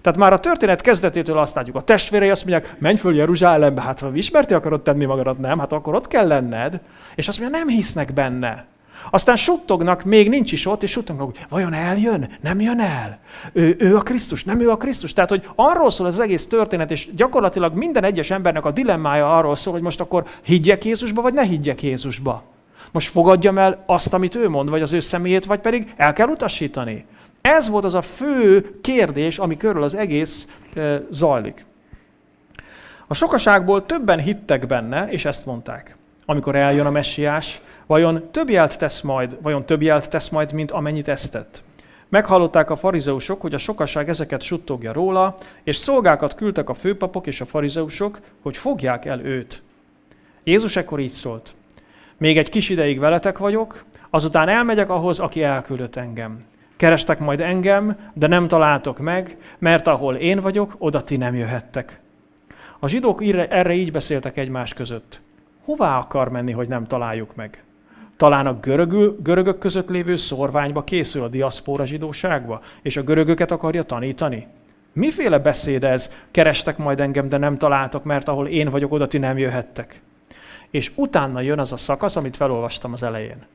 S1: Tehát már a történet kezdetétől azt látjuk, a testvérei azt mondják, menj föl Jeruzsálembe, hát ha ismerti akarod tenni magadat, nem, hát akkor ott kell lenned, és azt mondja, nem hisznek benne. Aztán suttognak, még nincs is ott, és suttognak, hogy vajon eljön? Nem jön el? Ő, ő a Krisztus? Nem ő a Krisztus? Tehát, hogy arról szól az egész történet, és gyakorlatilag minden egyes embernek a dilemmája arról szól, hogy most akkor higgyek Jézusba, vagy ne higgyek Jézusba. Most fogadjam el azt, amit ő mond, vagy az ő személyét, vagy pedig el kell utasítani. Ez volt az a fő kérdés, ami körül az egész zajlik. A sokaságból többen hittek benne, és ezt mondták. Amikor eljön a messiás, vajon több jelt tesz majd, vajon több jelt tesz majd, mint amennyit esztett? Meghallották a farizeusok, hogy a sokaság ezeket suttogja róla, és szolgákat küldtek a főpapok és a farizeusok, hogy fogják el őt. Jézus ekkor így szólt. Még egy kis ideig veletek vagyok, azután elmegyek ahhoz, aki elküldött engem. Kerestek majd engem, de nem találtok meg, mert ahol én vagyok, oda ti nem jöhettek. A zsidók erre így beszéltek egymás között. Hová akar menni, hogy nem találjuk meg? Talán a görögül, görögök között lévő szorványba készül a diaszpóra zsidóságba, és a görögöket akarja tanítani? Miféle beszéd ez? Kerestek majd engem, de nem találtok, mert ahol én vagyok, oda ti nem jöhettek. És utána jön az a szakasz, amit felolvastam az elején.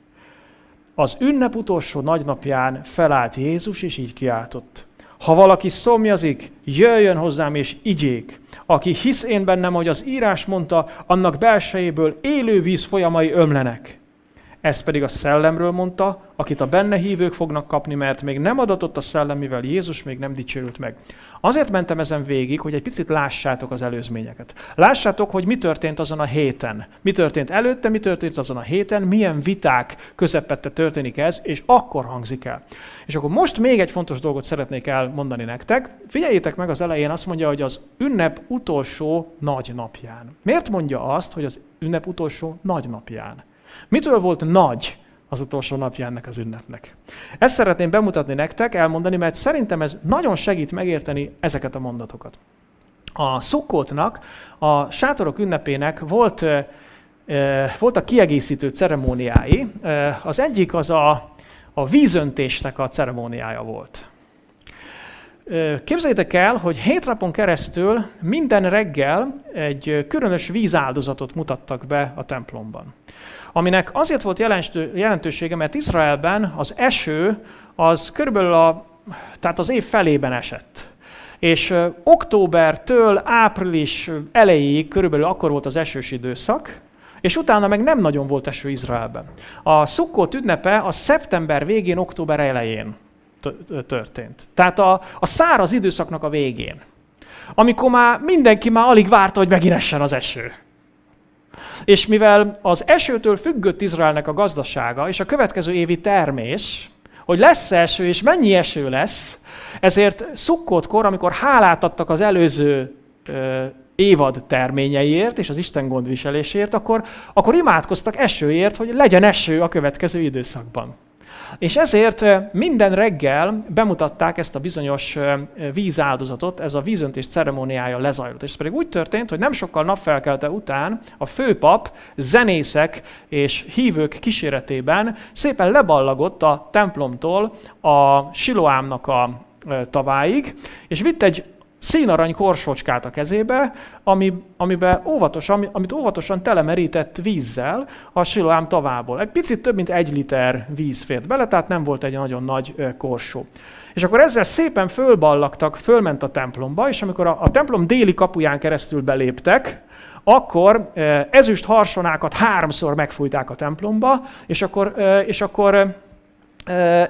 S1: Az ünnep utolsó nagynapján felállt Jézus, és így kiáltott. Ha valaki szomjazik, jöjjön hozzám és igyék. Aki hisz én bennem, hogy az írás mondta, annak belsejéből élő víz folyamai ömlenek. Ez pedig a szellemről mondta, akit a benne hívők fognak kapni, mert még nem adatott a szellem, mivel Jézus még nem dicsőült meg. Azért mentem ezen végig, hogy egy picit lássátok az előzményeket. Lássátok, hogy mi történt azon a héten. Mi történt előtte, mi történt azon a héten, milyen viták közepette történik ez, és akkor hangzik el. És akkor most még egy fontos dolgot szeretnék elmondani nektek. Figyeljétek meg az elején, azt mondja, hogy az ünnep utolsó nagy napján. Miért mondja azt, hogy az ünnep utolsó nagy napján? Mitől volt nagy az utolsó napja ennek az ünnepnek? Ezt szeretném bemutatni nektek, elmondani, mert szerintem ez nagyon segít megérteni ezeket a mondatokat. A szukkótnak, a sátorok ünnepének volt, volt a kiegészítő ceremóniái. Az egyik az a, a vízöntésnek a ceremóniája volt. Képzeljétek el, hogy hét napon keresztül minden reggel egy különös vízáldozatot mutattak be a templomban aminek azért volt jelentősége, mert Izraelben az eső az körülbelül a, tehát az év felében esett. És októbertől április elejéig körülbelül akkor volt az esős időszak, és utána meg nem nagyon volt eső Izraelben. A szukkót ünnepe a szeptember végén, október elején történt. Tehát a, a száraz időszaknak a végén. Amikor már mindenki már alig várta, hogy megint essen az eső. És mivel az esőtől függött Izraelnek a gazdasága, és a következő évi termés, hogy lesz eső, és mennyi eső lesz, ezért szukkótkor, amikor hálát adtak az előző ö, évad terményeiért és az Isten gondviselésért, akkor, akkor imádkoztak esőért, hogy legyen eső a következő időszakban. És ezért minden reggel bemutatták ezt a bizonyos vízáldozatot, ez a vízöntés ceremóniája lezajlott. És ez pedig úgy történt, hogy nem sokkal napfelkelte után a főpap zenészek és hívők kíséretében szépen leballagott a templomtól a Siloámnak a taváig, és vitt egy színarany korsócskát a kezébe, ami, amiben óvatosan, amit óvatosan telemerített vízzel a Siloám tavából. Egy picit több mint egy liter víz fért bele, tehát nem volt egy nagyon nagy korsó. És akkor ezzel szépen fölballagtak, fölment a templomba, és amikor a, a templom déli kapuján keresztül beléptek, akkor ezüst harsonákat háromszor megfújták a templomba, és akkor, és akkor,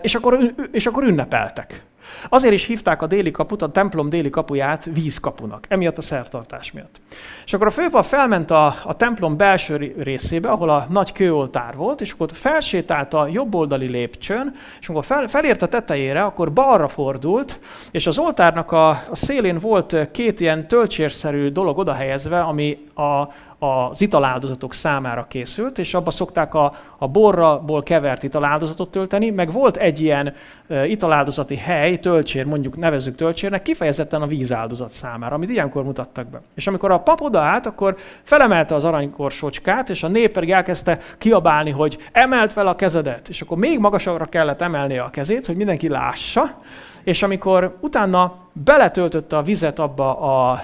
S1: és akkor, és akkor ünnepeltek. Azért is hívták a déli kaput, a templom déli kapuját vízkapunak, emiatt a szertartás miatt. És akkor a főpap felment a, a templom belső részébe, ahol a nagy kőoltár volt, és akkor felsétált a jobboldali lépcsőn, és amikor fel, felért a tetejére, akkor balra fordult, és az oltárnak a, a szélén volt két ilyen töltsérszerű dolog odahelyezve, ami a, az italáldozatok számára készült, és abba szokták a, a borraból kevert italáldozatot tölteni, meg volt egy ilyen italáldozati hely, töltsér, mondjuk nevezzük töltsérnek, kifejezetten a vízáldozat számára, amit ilyenkor mutattak be. És amikor a pap odaállt, akkor felemelte az aranykorsocskát, és a nép pedig elkezdte kiabálni, hogy emelt fel a kezedet, és akkor még magasabbra kellett emelnie a kezét, hogy mindenki lássa, és amikor utána beletöltötte a vizet abba a,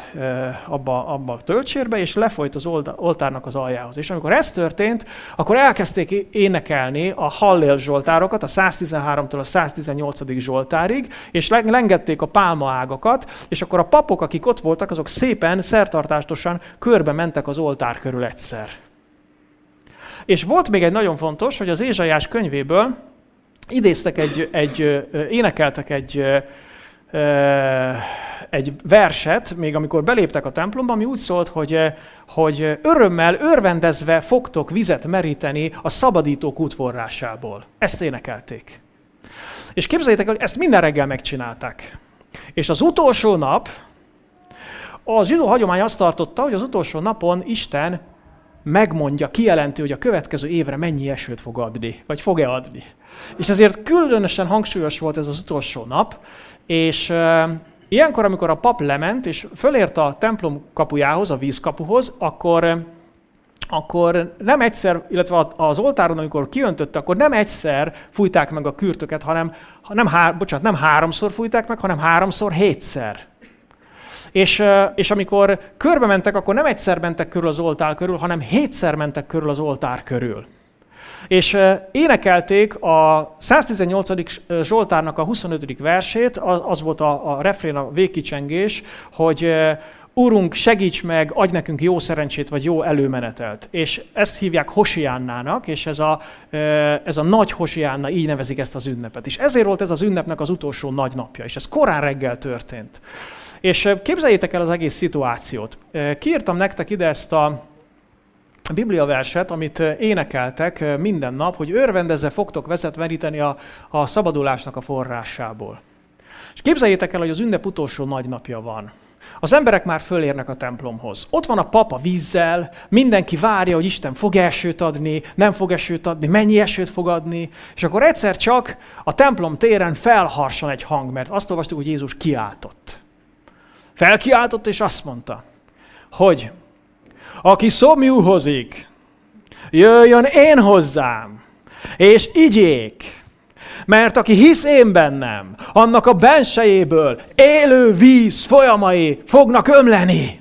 S1: abba, abba a töltsérbe, és lefolyt az oltárnak az aljához. És amikor ez történt, akkor elkezdték énekelni a Hallél Zsoltárokat, a 113-tól a 118. Zsoltárig, és lengették a pálmaágakat, és akkor a papok, akik ott voltak, azok szépen, szertartástosan körbe mentek az oltár körül egyszer. És volt még egy nagyon fontos, hogy az Ézsaiás könyvéből idéztek egy, egy énekeltek egy, egy verset, még amikor beléptek a templomba, ami úgy szólt, hogy, hogy örömmel, örvendezve fogtok vizet meríteni a szabadító útforrásából. Ezt énekelték. És képzeljétek, hogy ezt minden reggel megcsinálták. És az utolsó nap, az zsidó hagyomány azt tartotta, hogy az utolsó napon Isten megmondja, kijelenti, hogy a következő évre mennyi esőt fog adni, vagy fog-e adni. És ezért különösen hangsúlyos volt ez az utolsó nap, és uh, ilyenkor, amikor a pap lement, és fölért a templom kapujához, a vízkapuhoz, akkor akkor nem egyszer, illetve az oltáron, amikor kiöntötte, akkor nem egyszer fújták meg a kürtöket, hanem nem, há, bocsánat, nem háromszor fújták meg, hanem háromszor hétszer. És, és amikor körbe mentek, akkor nem egyszer mentek körül az oltár körül, hanem hétszer mentek körül az oltár körül. És énekelték a 118. Zsoltárnak a 25. versét, az volt a, a refrén, a végkicsengés, hogy Úrunk, segíts meg, adj nekünk jó szerencsét, vagy jó előmenetelt. És ezt hívják Hosiánnának, és ez a, ez a nagy Hosiánna, így nevezik ezt az ünnepet. És ezért volt ez az ünnepnek az utolsó nagy napja, és ez korán reggel történt. És képzeljétek el az egész szituációt. Kiírtam nektek ide ezt a Biblia verset, amit énekeltek minden nap, hogy örvendezze fogtok vezet a, a szabadulásnak a forrásából. És képzeljétek el, hogy az ünnep utolsó nagy napja van. Az emberek már fölérnek a templomhoz. Ott van a papa vízzel, mindenki várja, hogy Isten fog esőt adni, nem fog esőt adni, mennyi esőt fog adni, és akkor egyszer csak a templom téren felharsan egy hang, mert azt olvastuk, hogy Jézus kiáltott. Felkiáltott, és azt mondta, hogy aki szomjúhozik, jöjjön én hozzám, és igyék, mert aki hisz én bennem, annak a bensejéből élő víz folyamai fognak ömleni.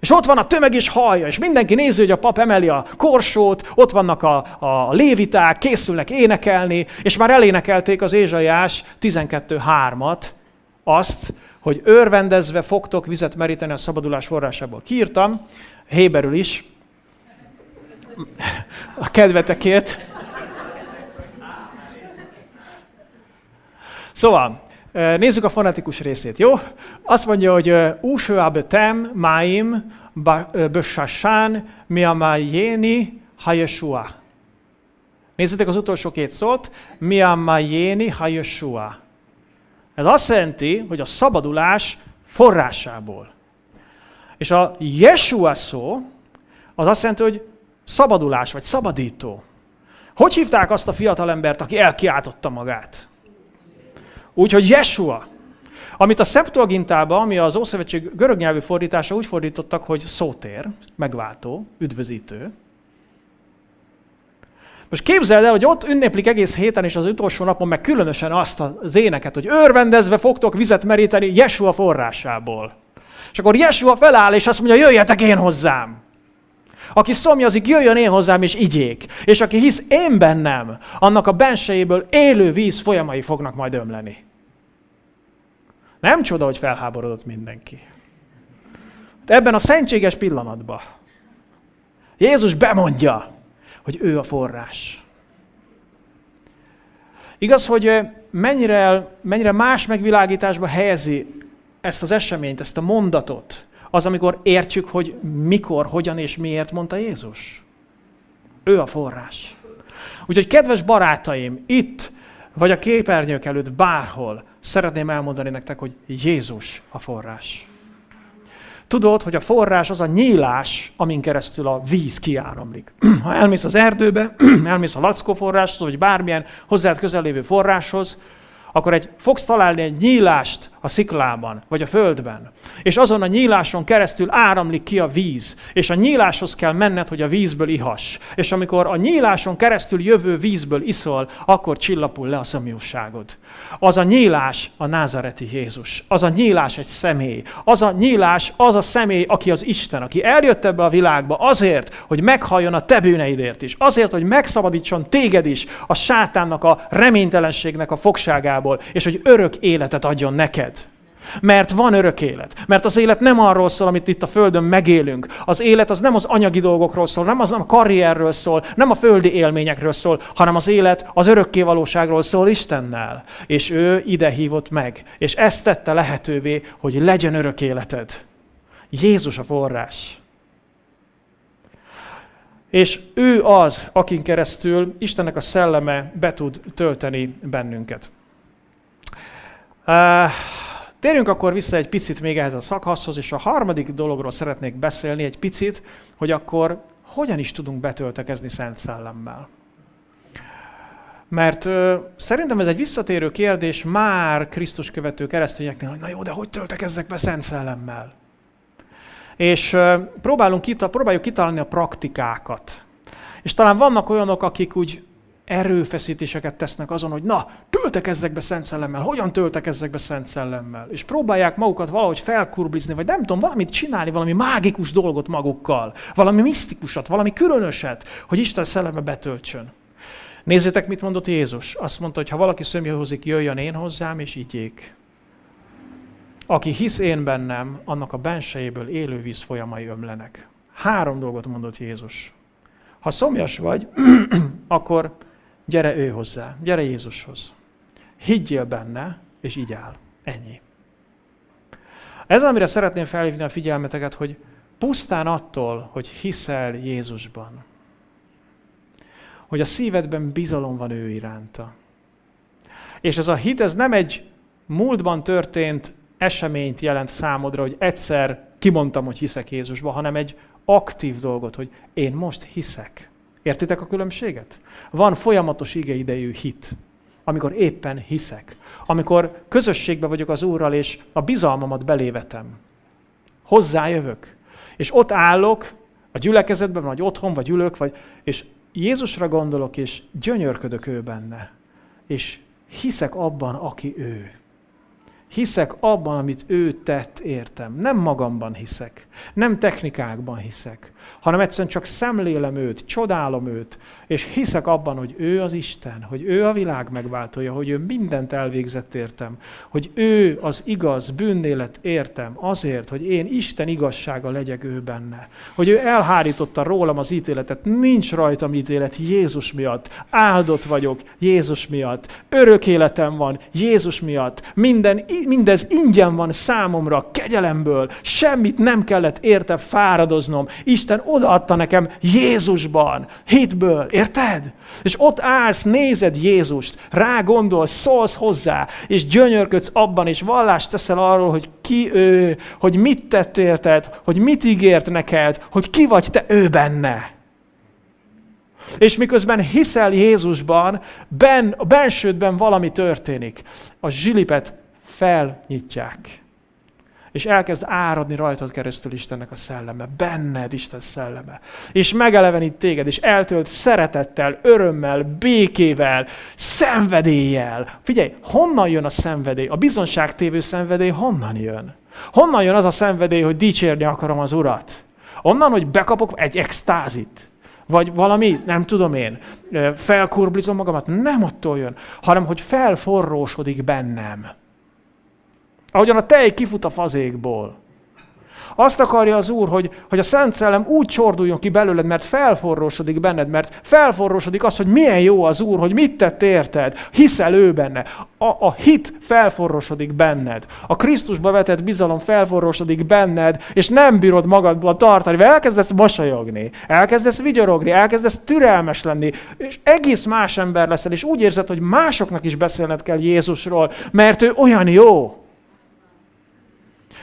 S1: És ott van a tömeg is hallja, és mindenki nézi, hogy a pap emeli a korsót, ott vannak a, a léviták, készülnek énekelni, és már elénekelték az Ézsaiás 12.3-at, azt, hogy örvendezve fogtok vizet meríteni a szabadulás forrásából. Kiírtam, Héberül is, a kedvetekért. Szóval, nézzük a fonetikus részét, jó? Azt mondja, hogy Ushoab tem maim bössasán miamayéni hayeshua. Nézzétek az utolsó két szót. Miamayéni hayeshua. Ez azt jelenti, hogy a szabadulás forrásából. És a Yeshua szó, az azt jelenti, hogy szabadulás, vagy szabadító. Hogy hívták azt a fiatalembert, aki elkiáltotta magát? Úgyhogy Yeshua. Amit a Septuagintában, ami az Ószövetség görög nyelvű fordítása úgy fordítottak, hogy szótér, megváltó, üdvözítő. Most képzeld el, hogy ott ünneplik egész héten és az utolsó napon meg különösen azt az éneket, hogy örvendezve fogtok vizet meríteni Jesua forrásából. És akkor Jesua feláll, és azt mondja, jöjjetek én hozzám. Aki szomjazik, jöjjön én hozzám, és igyék. És aki hisz én bennem, annak a bensejéből élő víz folyamai fognak majd ömleni. Nem csoda, hogy felháborodott mindenki. De ebben a szentséges pillanatban Jézus bemondja, hogy ő a forrás. Igaz, hogy mennyire, mennyire más megvilágításba helyezi ezt az eseményt, ezt a mondatot, az, amikor értjük, hogy mikor, hogyan és miért mondta Jézus. Ő a forrás. Úgyhogy kedves barátaim, itt, vagy a képernyők előtt, bárhol, szeretném elmondani nektek, hogy Jézus a forrás. Tudod, hogy a forrás az a nyílás, amin keresztül a víz kiáramlik. Ha elmész az erdőbe, elmész a lackó forráshoz, vagy bármilyen hozzád közel lévő forráshoz, akkor egy, fogsz találni egy nyílást a sziklában, vagy a földben. És azon a nyíláson keresztül áramlik ki a víz. És a nyíláshoz kell menned, hogy a vízből ihass. És amikor a nyíláson keresztül jövő vízből iszol, akkor csillapul le a szomjúságod. Az a nyílás a názareti Jézus. Az a nyílás egy személy. Az a nyílás az a személy, aki az Isten, aki eljött ebbe a világba azért, hogy meghalljon a te bűneidért is. Azért, hogy megszabadítson téged is a sátánnak a reménytelenségnek a fogságából, és hogy örök életet adjon neked. Mert van örök élet. Mert az élet nem arról szól, amit itt a Földön megélünk. Az élet az nem az anyagi dolgokról szól, nem az a karrierről szól, nem a földi élményekről szól, hanem az élet az örökké valóságról szól Istennel. És ő ide hívott meg. És ezt tette lehetővé, hogy legyen örök életed. Jézus a forrás. És ő az, akin keresztül Istennek a szelleme be tud tölteni bennünket. Uh, Térjünk akkor vissza egy picit még ehhez a szakaszhoz, és a harmadik dologról szeretnék beszélni egy picit, hogy akkor hogyan is tudunk betöltekezni Szent Szellemmel. Mert ö, szerintem ez egy visszatérő kérdés már Krisztus követő keresztényeknél, hogy na jó, de hogy töltekezzek be Szent Szellemmel? És ö, próbálunk kita, próbáljuk kitalálni a praktikákat. És talán vannak olyanok, akik úgy erőfeszítéseket tesznek azon, hogy na, töltekezzek be Szent Szellemmel, hogyan töltekezzek be Szent Szellemmel, és próbálják magukat valahogy felkurblizni, vagy nem tudom, valamit csinálni, valami mágikus dolgot magukkal, valami misztikusat, valami különöset, hogy Isten szelleme betöltsön. Nézzétek, mit mondott Jézus. Azt mondta, hogy ha valaki szömjöhozik, jöjjön én hozzám, és igyék. Aki hisz én bennem, annak a bensejéből élő víz folyamai ömlenek. Három dolgot mondott Jézus. Ha szomjas vagy, akkor gyere ő hozzá, gyere Jézushoz. Higgyél benne, és így áll. Ennyi. Ez, amire szeretném felhívni a figyelmeteket, hogy pusztán attól, hogy hiszel Jézusban, hogy a szívedben bizalom van ő iránta. És ez a hit, ez nem egy múltban történt eseményt jelent számodra, hogy egyszer kimondtam, hogy hiszek Jézusba, hanem egy aktív dolgot, hogy én most hiszek. Értitek a különbséget? Van folyamatos igeidejű hit, amikor éppen hiszek. Amikor közösségben vagyok az Úrral, és a bizalmamat belévetem. Hozzájövök. És ott állok, a gyülekezetben, vagy otthon, vagy ülök, vagy, és Jézusra gondolok, és gyönyörködök ő benne. És hiszek abban, aki ő. Hiszek abban, amit ő tett, értem. Nem magamban hiszek, nem technikákban hiszek, hanem egyszerűen csak szemlélem őt, csodálom őt, és hiszek abban, hogy ő az Isten, hogy ő a világ megváltója, hogy ő mindent elvégzett értem, hogy ő az igaz bűnélet értem azért, hogy én Isten igazsága legyek ő benne, hogy ő elhárította rólam az ítéletet, nincs rajtam ítélet Jézus miatt, áldott vagyok Jézus miatt, örök életem van Jézus miatt, minden, mindez ingyen van számomra, kegyelemből, semmit nem kellett érte fáradoznom, Isten odaadta nekem Jézusban, hitből, érted? És ott állsz, nézed Jézust, rá gondolsz, szólsz hozzá, és gyönyörködsz abban, és vallást teszel arról, hogy ki ő, hogy mit tett érted, hogy mit ígért neked, hogy ki vagy te ő benne. És miközben hiszel Jézusban, ben, a bensődben valami történik. A zsilipet felnyitják és elkezd áradni rajtad keresztül Istennek a szelleme, benned Isten szelleme. És megelevenít téged, és eltölt szeretettel, örömmel, békével, szenvedéllyel. Figyelj, honnan jön a szenvedély? A bizonságtévő szenvedély honnan jön? Honnan jön az a szenvedély, hogy dicsérni akarom az Urat? Onnan, hogy bekapok egy extázit. Vagy valami, nem tudom én, felkurblizom magamat. Nem attól jön, hanem hogy felforrósodik bennem. Ahogyan a tej kifut a fazékból. Azt akarja az Úr, hogy, hogy a Szent Szellem úgy csorduljon ki belőled, mert felforrósodik benned, mert felforrósodik az, hogy milyen jó az Úr, hogy mit tett érted, hiszel ő benne. A, a hit felforrósodik benned. A Krisztusba vetett bizalom felforrósodik benned, és nem bírod magadból tartani, mert elkezdesz mosolyogni, elkezdesz vigyorogni, elkezdesz türelmes lenni, és egész más ember leszel, és úgy érzed, hogy másoknak is beszélned kell Jézusról, mert ő olyan jó.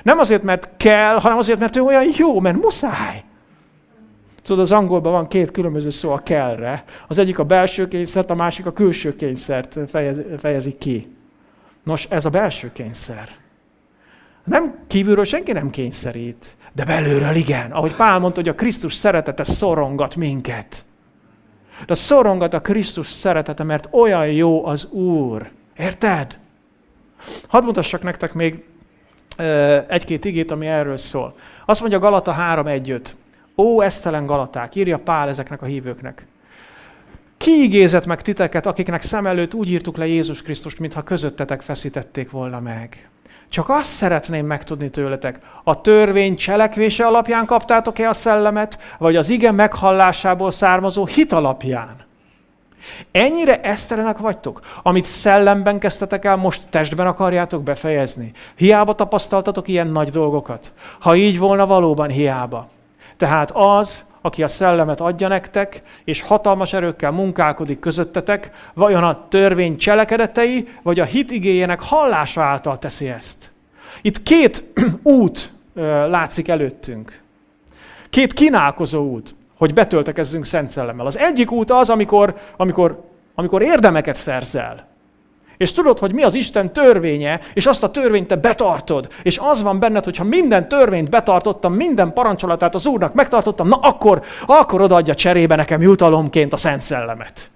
S1: Nem azért, mert kell, hanem azért, mert ő olyan jó, mert muszáj. Tudod, az angolban van két különböző szó a kellre. Az egyik a belső kényszert, a másik a külső kényszert fejez, fejezi ki. Nos, ez a belső kényszer. Nem kívülről senki nem kényszerít, de belülről igen. Ahogy Pál mondta, hogy a Krisztus szeretete szorongat minket. De szorongat a Krisztus szeretete, mert olyan jó az Úr. Érted? Hadd mutassak nektek még egy-két igét, ami erről szól. Azt mondja Galata 3.1.5. Ó, esztelen Galaták, írja Pál ezeknek a hívőknek. Ki igézett meg titeket, akiknek szem előtt úgy írtuk le Jézus Krisztust, mintha közöttetek feszítették volna meg? Csak azt szeretném megtudni tőletek, a törvény cselekvése alapján kaptátok-e a szellemet, vagy az ige meghallásából származó hit alapján? Ennyire esztelenek vagytok, amit szellemben kezdtetek el, most testben akarjátok befejezni. Hiába tapasztaltatok ilyen nagy dolgokat. Ha így volna, valóban hiába. Tehát az, aki a szellemet adja nektek, és hatalmas erőkkel munkálkodik közöttetek, vajon a törvény cselekedetei, vagy a hit igényének hallása által teszi ezt? Itt két út látszik előttünk. Két kínálkozó út hogy betöltekezzünk Szent Szellemmel. Az egyik út az, amikor, amikor, amikor érdemeket szerzel. És tudod, hogy mi az Isten törvénye, és azt a törvényt te betartod. És az van benned, hogy ha minden törvényt betartottam, minden parancsolatát az Úrnak megtartottam, na akkor, akkor odaadja cserébe nekem jutalomként a Szent Szellemet.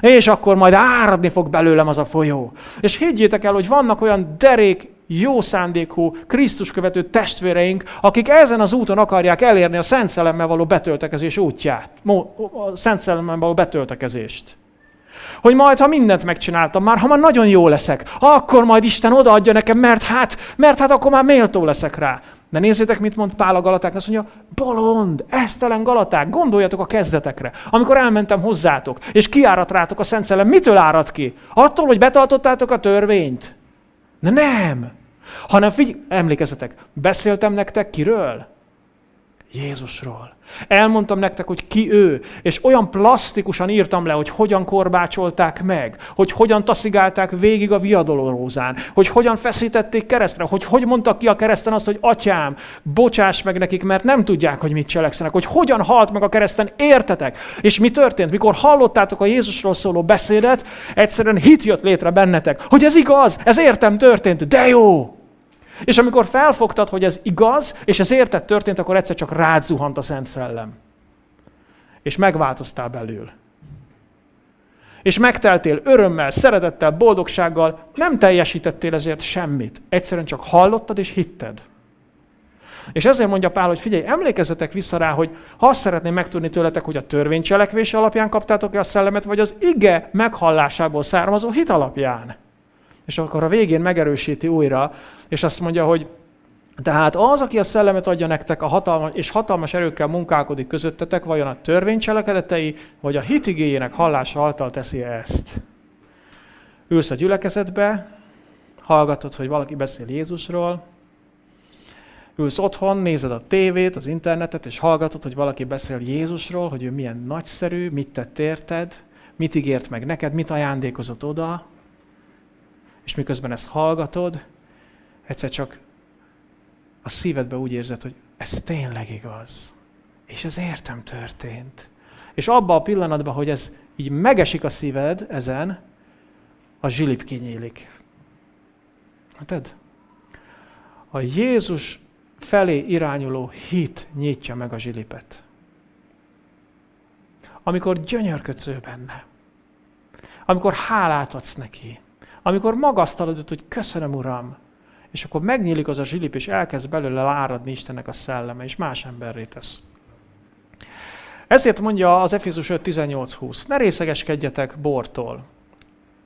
S1: És akkor majd áradni fog belőlem az a folyó. És higgyétek el, hogy vannak olyan derék jó szándékú, Krisztus követő testvéreink, akik ezen az úton akarják elérni a Szent Szellemmel való betöltekezés útját, a Szent Szellemmel való betöltekezést. Hogy majd, ha mindent megcsináltam, már ha már nagyon jó leszek, akkor majd Isten odaadja nekem, mert hát, mert hát akkor már méltó leszek rá. De nézzétek, mit mond Pál a Galaták, azt mondja, bolond, esztelen Galaták, gondoljatok a kezdetekre. Amikor elmentem hozzátok, és kiárat rátok a Szent Szellem, mitől árad ki? Attól, hogy betartottátok a törvényt? De nem. Hanem figyelj, emlékezzetek, beszéltem nektek kiről? Jézusról. Elmondtam nektek, hogy ki ő, és olyan plastikusan írtam le, hogy hogyan korbácsolták meg, hogy hogyan taszigálták végig a viadolorózán, hogy hogyan feszítették keresztre, hogy hogy mondtak ki a kereszten azt, hogy atyám, bocsáss meg nekik, mert nem tudják, hogy mit cselekszenek, hogy hogyan halt meg a kereszten, értetek? És mi történt? Mikor hallottátok a Jézusról szóló beszédet, egyszerűen hit jött létre bennetek, hogy ez igaz, ez értem történt, de jó! És amikor felfogtad, hogy ez igaz, és ez érted történt, akkor egyszer csak rád zuhant a Szent Szellem. És megváltoztál belül. És megteltél örömmel, szeretettel, boldogsággal, nem teljesítettél ezért semmit. Egyszerűen csak hallottad és hitted. És ezért mondja Pál, hogy figyelj, emlékezzetek vissza rá, hogy ha azt szeretném megtudni tőletek, hogy a törvény cselekvése alapján kaptátok-e a szellemet, vagy az ige meghallásából származó hit alapján. És akkor a végén megerősíti újra, és azt mondja, hogy tehát az, aki a szellemet adja nektek, a hatalmas, és hatalmas erőkkel munkálkodik közöttetek, vajon a törvény cselekedetei, vagy a hitigéjének hallása által teszi ezt? Ülsz a gyülekezetbe, hallgatod, hogy valaki beszél Jézusról, ülsz otthon, nézed a tévét, az internetet, és hallgatod, hogy valaki beszél Jézusról, hogy ő milyen nagyszerű, mit tett érted, mit ígért meg neked, mit ajándékozott oda, és miközben ezt hallgatod, egyszer csak a szívedbe úgy érzed, hogy ez tényleg igaz. És ez értem történt. És abban a pillanatban, hogy ez így megesik a szíved ezen, a zsilip kinyílik. Hát A Jézus felé irányuló hit nyitja meg a zsilipet. Amikor gyönyörködsz ő benne. Amikor hálát adsz neki. Amikor magasztalod, hogy köszönöm, Uram, és akkor megnyílik az a zsilip, és elkezd belőle áradni Istennek a szelleme, és más emberré tesz. Ezért mondja az Efézus 5.18.20, ne részegeskedjetek bortól,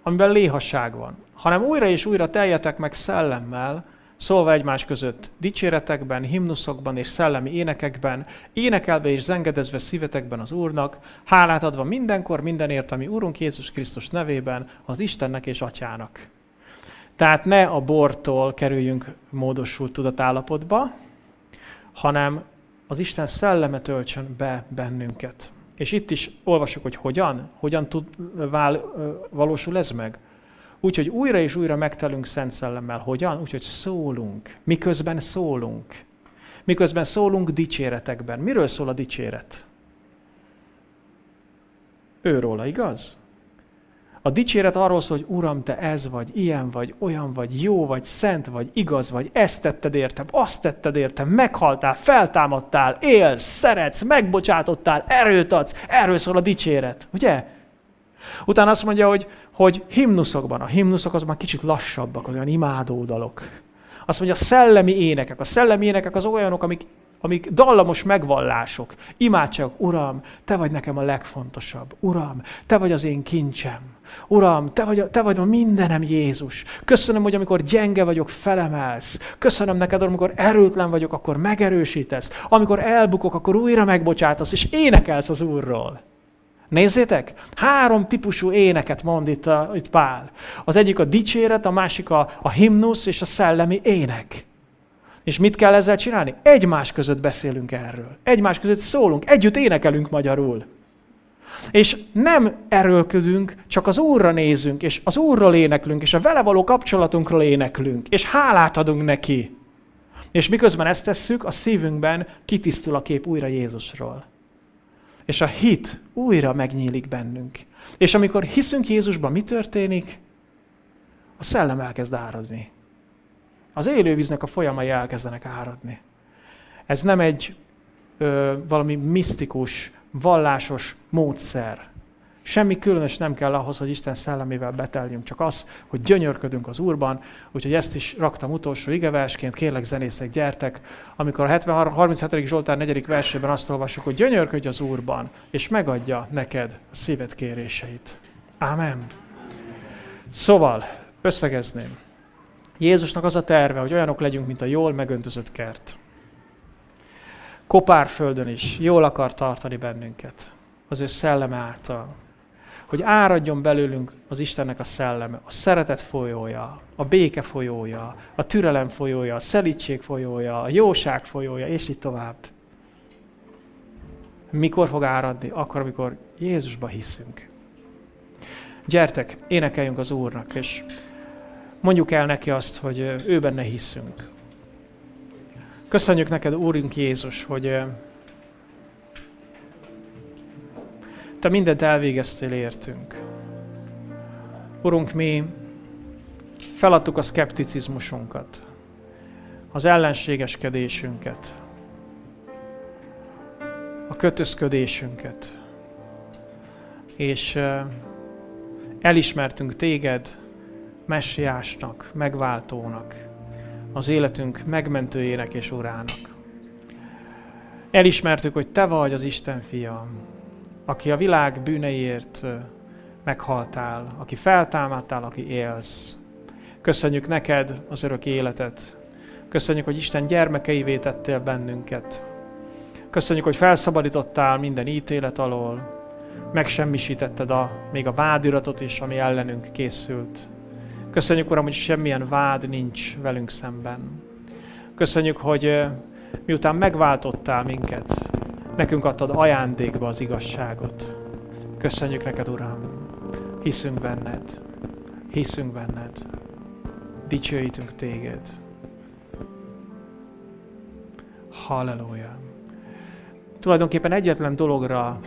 S1: amiben léhasság van, hanem újra és újra teljetek meg szellemmel, szólva egymás között dicséretekben, himnuszokban és szellemi énekekben, énekelve és zengedezve szívetekben az Úrnak, hálát adva mindenkor mindenért, ami Úrunk Jézus Krisztus nevében, az Istennek és Atyának. Tehát ne a bortól kerüljünk módosult tudatállapotba, hanem az Isten szelleme töltsön be bennünket. És itt is olvasok, hogy hogyan, hogyan tud, vál, valósul ez meg. Úgyhogy újra és újra megtelünk Szent Szellemmel. Hogyan? Úgyhogy szólunk. Miközben szólunk. Miközben szólunk dicséretekben. Miről szól a dicséret? Őróla, igaz? A dicséret arról szól, hogy Uram, te ez vagy, ilyen vagy, olyan vagy, jó vagy, szent vagy, igaz vagy, ezt tetted értem, azt tetted értem, meghaltál, feltámadtál, élsz, szeretsz, megbocsátottál, erőt adsz, erről szól a dicséret, ugye? Utána azt mondja, hogy, hogy himnuszokban, a himnuszok az már kicsit lassabbak, olyan imádó dalok. Azt mondja, a szellemi énekek. A szellemi énekek az olyanok, amik, amik dallamos megvallások. Imádság, Uram, Te vagy nekem a legfontosabb. Uram, Te vagy az én kincsem. Uram, te vagy, te vagy a mindenem, Jézus. Köszönöm, hogy amikor gyenge vagyok, felemelsz. Köszönöm neked, amikor erőtlen vagyok, akkor megerősítesz. Amikor elbukok, akkor újra megbocsátasz, és énekelsz az Úrról. Nézzétek, három típusú éneket mond itt, a, itt Pál. Az egyik a dicséret, a másik a, a himnusz és a szellemi ének. És mit kell ezzel csinálni? Egymás között beszélünk erről. Egymás között szólunk, együtt énekelünk magyarul. És nem erőlködünk, csak az Úrra nézünk, és az Úrról éneklünk, és a vele való kapcsolatunkról éneklünk, és hálát adunk neki. És miközben ezt tesszük, a szívünkben kitisztul a kép újra Jézusról. És a hit újra megnyílik bennünk. És amikor hiszünk Jézusban, mi történik? A szellem elkezd áradni. Az élővíznek a folyamai elkezdenek áradni. Ez nem egy ö, valami misztikus, vallásos módszer. Semmi különös nem kell ahhoz, hogy Isten szellemével beteljünk, csak az, hogy gyönyörködünk az Úrban, úgyhogy ezt is raktam utolsó igeversként, kérlek zenészek, gyertek, amikor a 37. Zsoltár 4. versében azt olvasjuk, hogy gyönyörködj az Úrban, és megadja neked a szíved kéréseit. Ámen. Szóval, összegezném. Jézusnak az a terve, hogy olyanok legyünk, mint a jól megöntözött kert. Kopárföldön is jól akar tartani bennünket az ő szelleme által hogy áradjon belőlünk az Istennek a szelleme, a szeretet folyója, a béke folyója, a türelem folyója, a szelítség folyója, a jóság folyója, és így tovább. Mikor fog áradni? Akkor, amikor Jézusba hiszünk. Gyertek, énekeljünk az Úrnak, és mondjuk el neki azt, hogy ő benne hiszünk. Köszönjük neked, Úrunk Jézus, hogy Te mindent elvégeztél értünk. Urunk, mi feladtuk a szkepticizmusunkat, az ellenségeskedésünket, a kötözködésünket, és elismertünk téged messiásnak, megváltónak, az életünk megmentőjének és urának. Elismertük, hogy te vagy az Isten fia, aki a világ bűneiért meghaltál, aki feltámadtál, aki élsz. Köszönjük neked az örök életet. Köszönjük, hogy Isten gyermekeivé tettél bennünket. Köszönjük, hogy felszabadítottál minden ítélet alól. Megsemmisítetted a, még a vádiratot is, ami ellenünk készült. Köszönjük, Uram, hogy semmilyen vád nincs velünk szemben. Köszönjük, hogy miután megváltottál minket, Nekünk adtad ajándékba az igazságot. Köszönjük neked, Uram. Hiszünk benned. Hiszünk benned. Dicsőítünk téged. Halleluja. Tulajdonképpen egyetlen dologra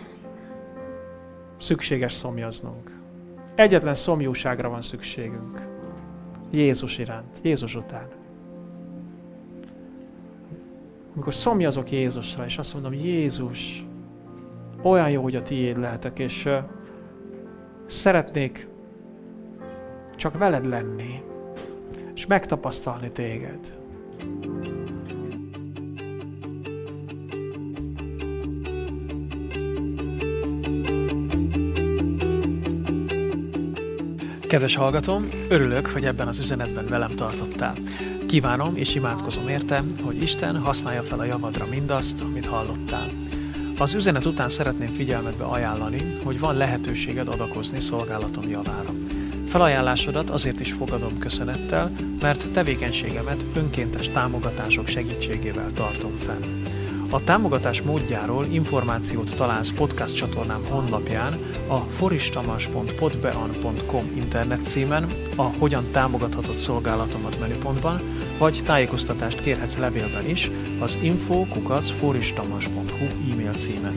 S1: szükséges szomjaznunk. Egyetlen szomjúságra van szükségünk. Jézus iránt, Jézus után amikor szomjazok Jézusra, és azt mondom, Jézus, olyan jó, hogy a tiéd lehetek, és uh, szeretnék csak veled lenni, és megtapasztalni téged. Kedves hallgatom, örülök, hogy ebben az üzenetben velem tartottál. Kívánom és imádkozom érte, hogy Isten használja fel a javadra mindazt, amit hallottál. Az üzenet után szeretném figyelmetbe ajánlani, hogy van lehetőséged adakozni szolgálatom javára. Felajánlásodat azért is fogadom köszönettel, mert tevékenységemet önkéntes támogatások segítségével tartom fenn. A támogatás módjáról információt találsz podcast csatornám honlapján, a foristamas.podbean.com internet címen, a Hogyan támogathatod szolgálatomat menüpontban, vagy tájékoztatást kérhetsz levélben is az info.foristamas.hu e-mail címen.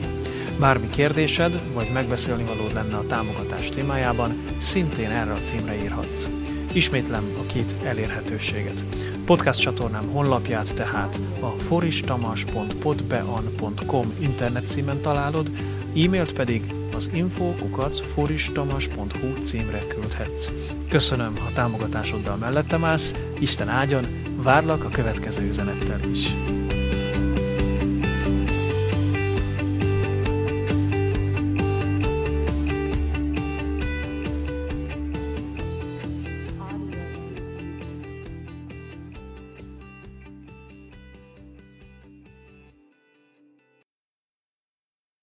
S1: Bármi kérdésed, vagy megbeszélni valód lenne a támogatás témájában, szintén erre a címre írhatsz. Ismétlem a két elérhetőséget. Podcast csatornám honlapját tehát a foristamas.podbean.com internet címen találod, e-mailt pedig az info.foristamas.hu címre küldhetsz. Köszönöm, ha támogatásoddal mellettem állsz, Isten áldjon, várlak a következő üzenettel is.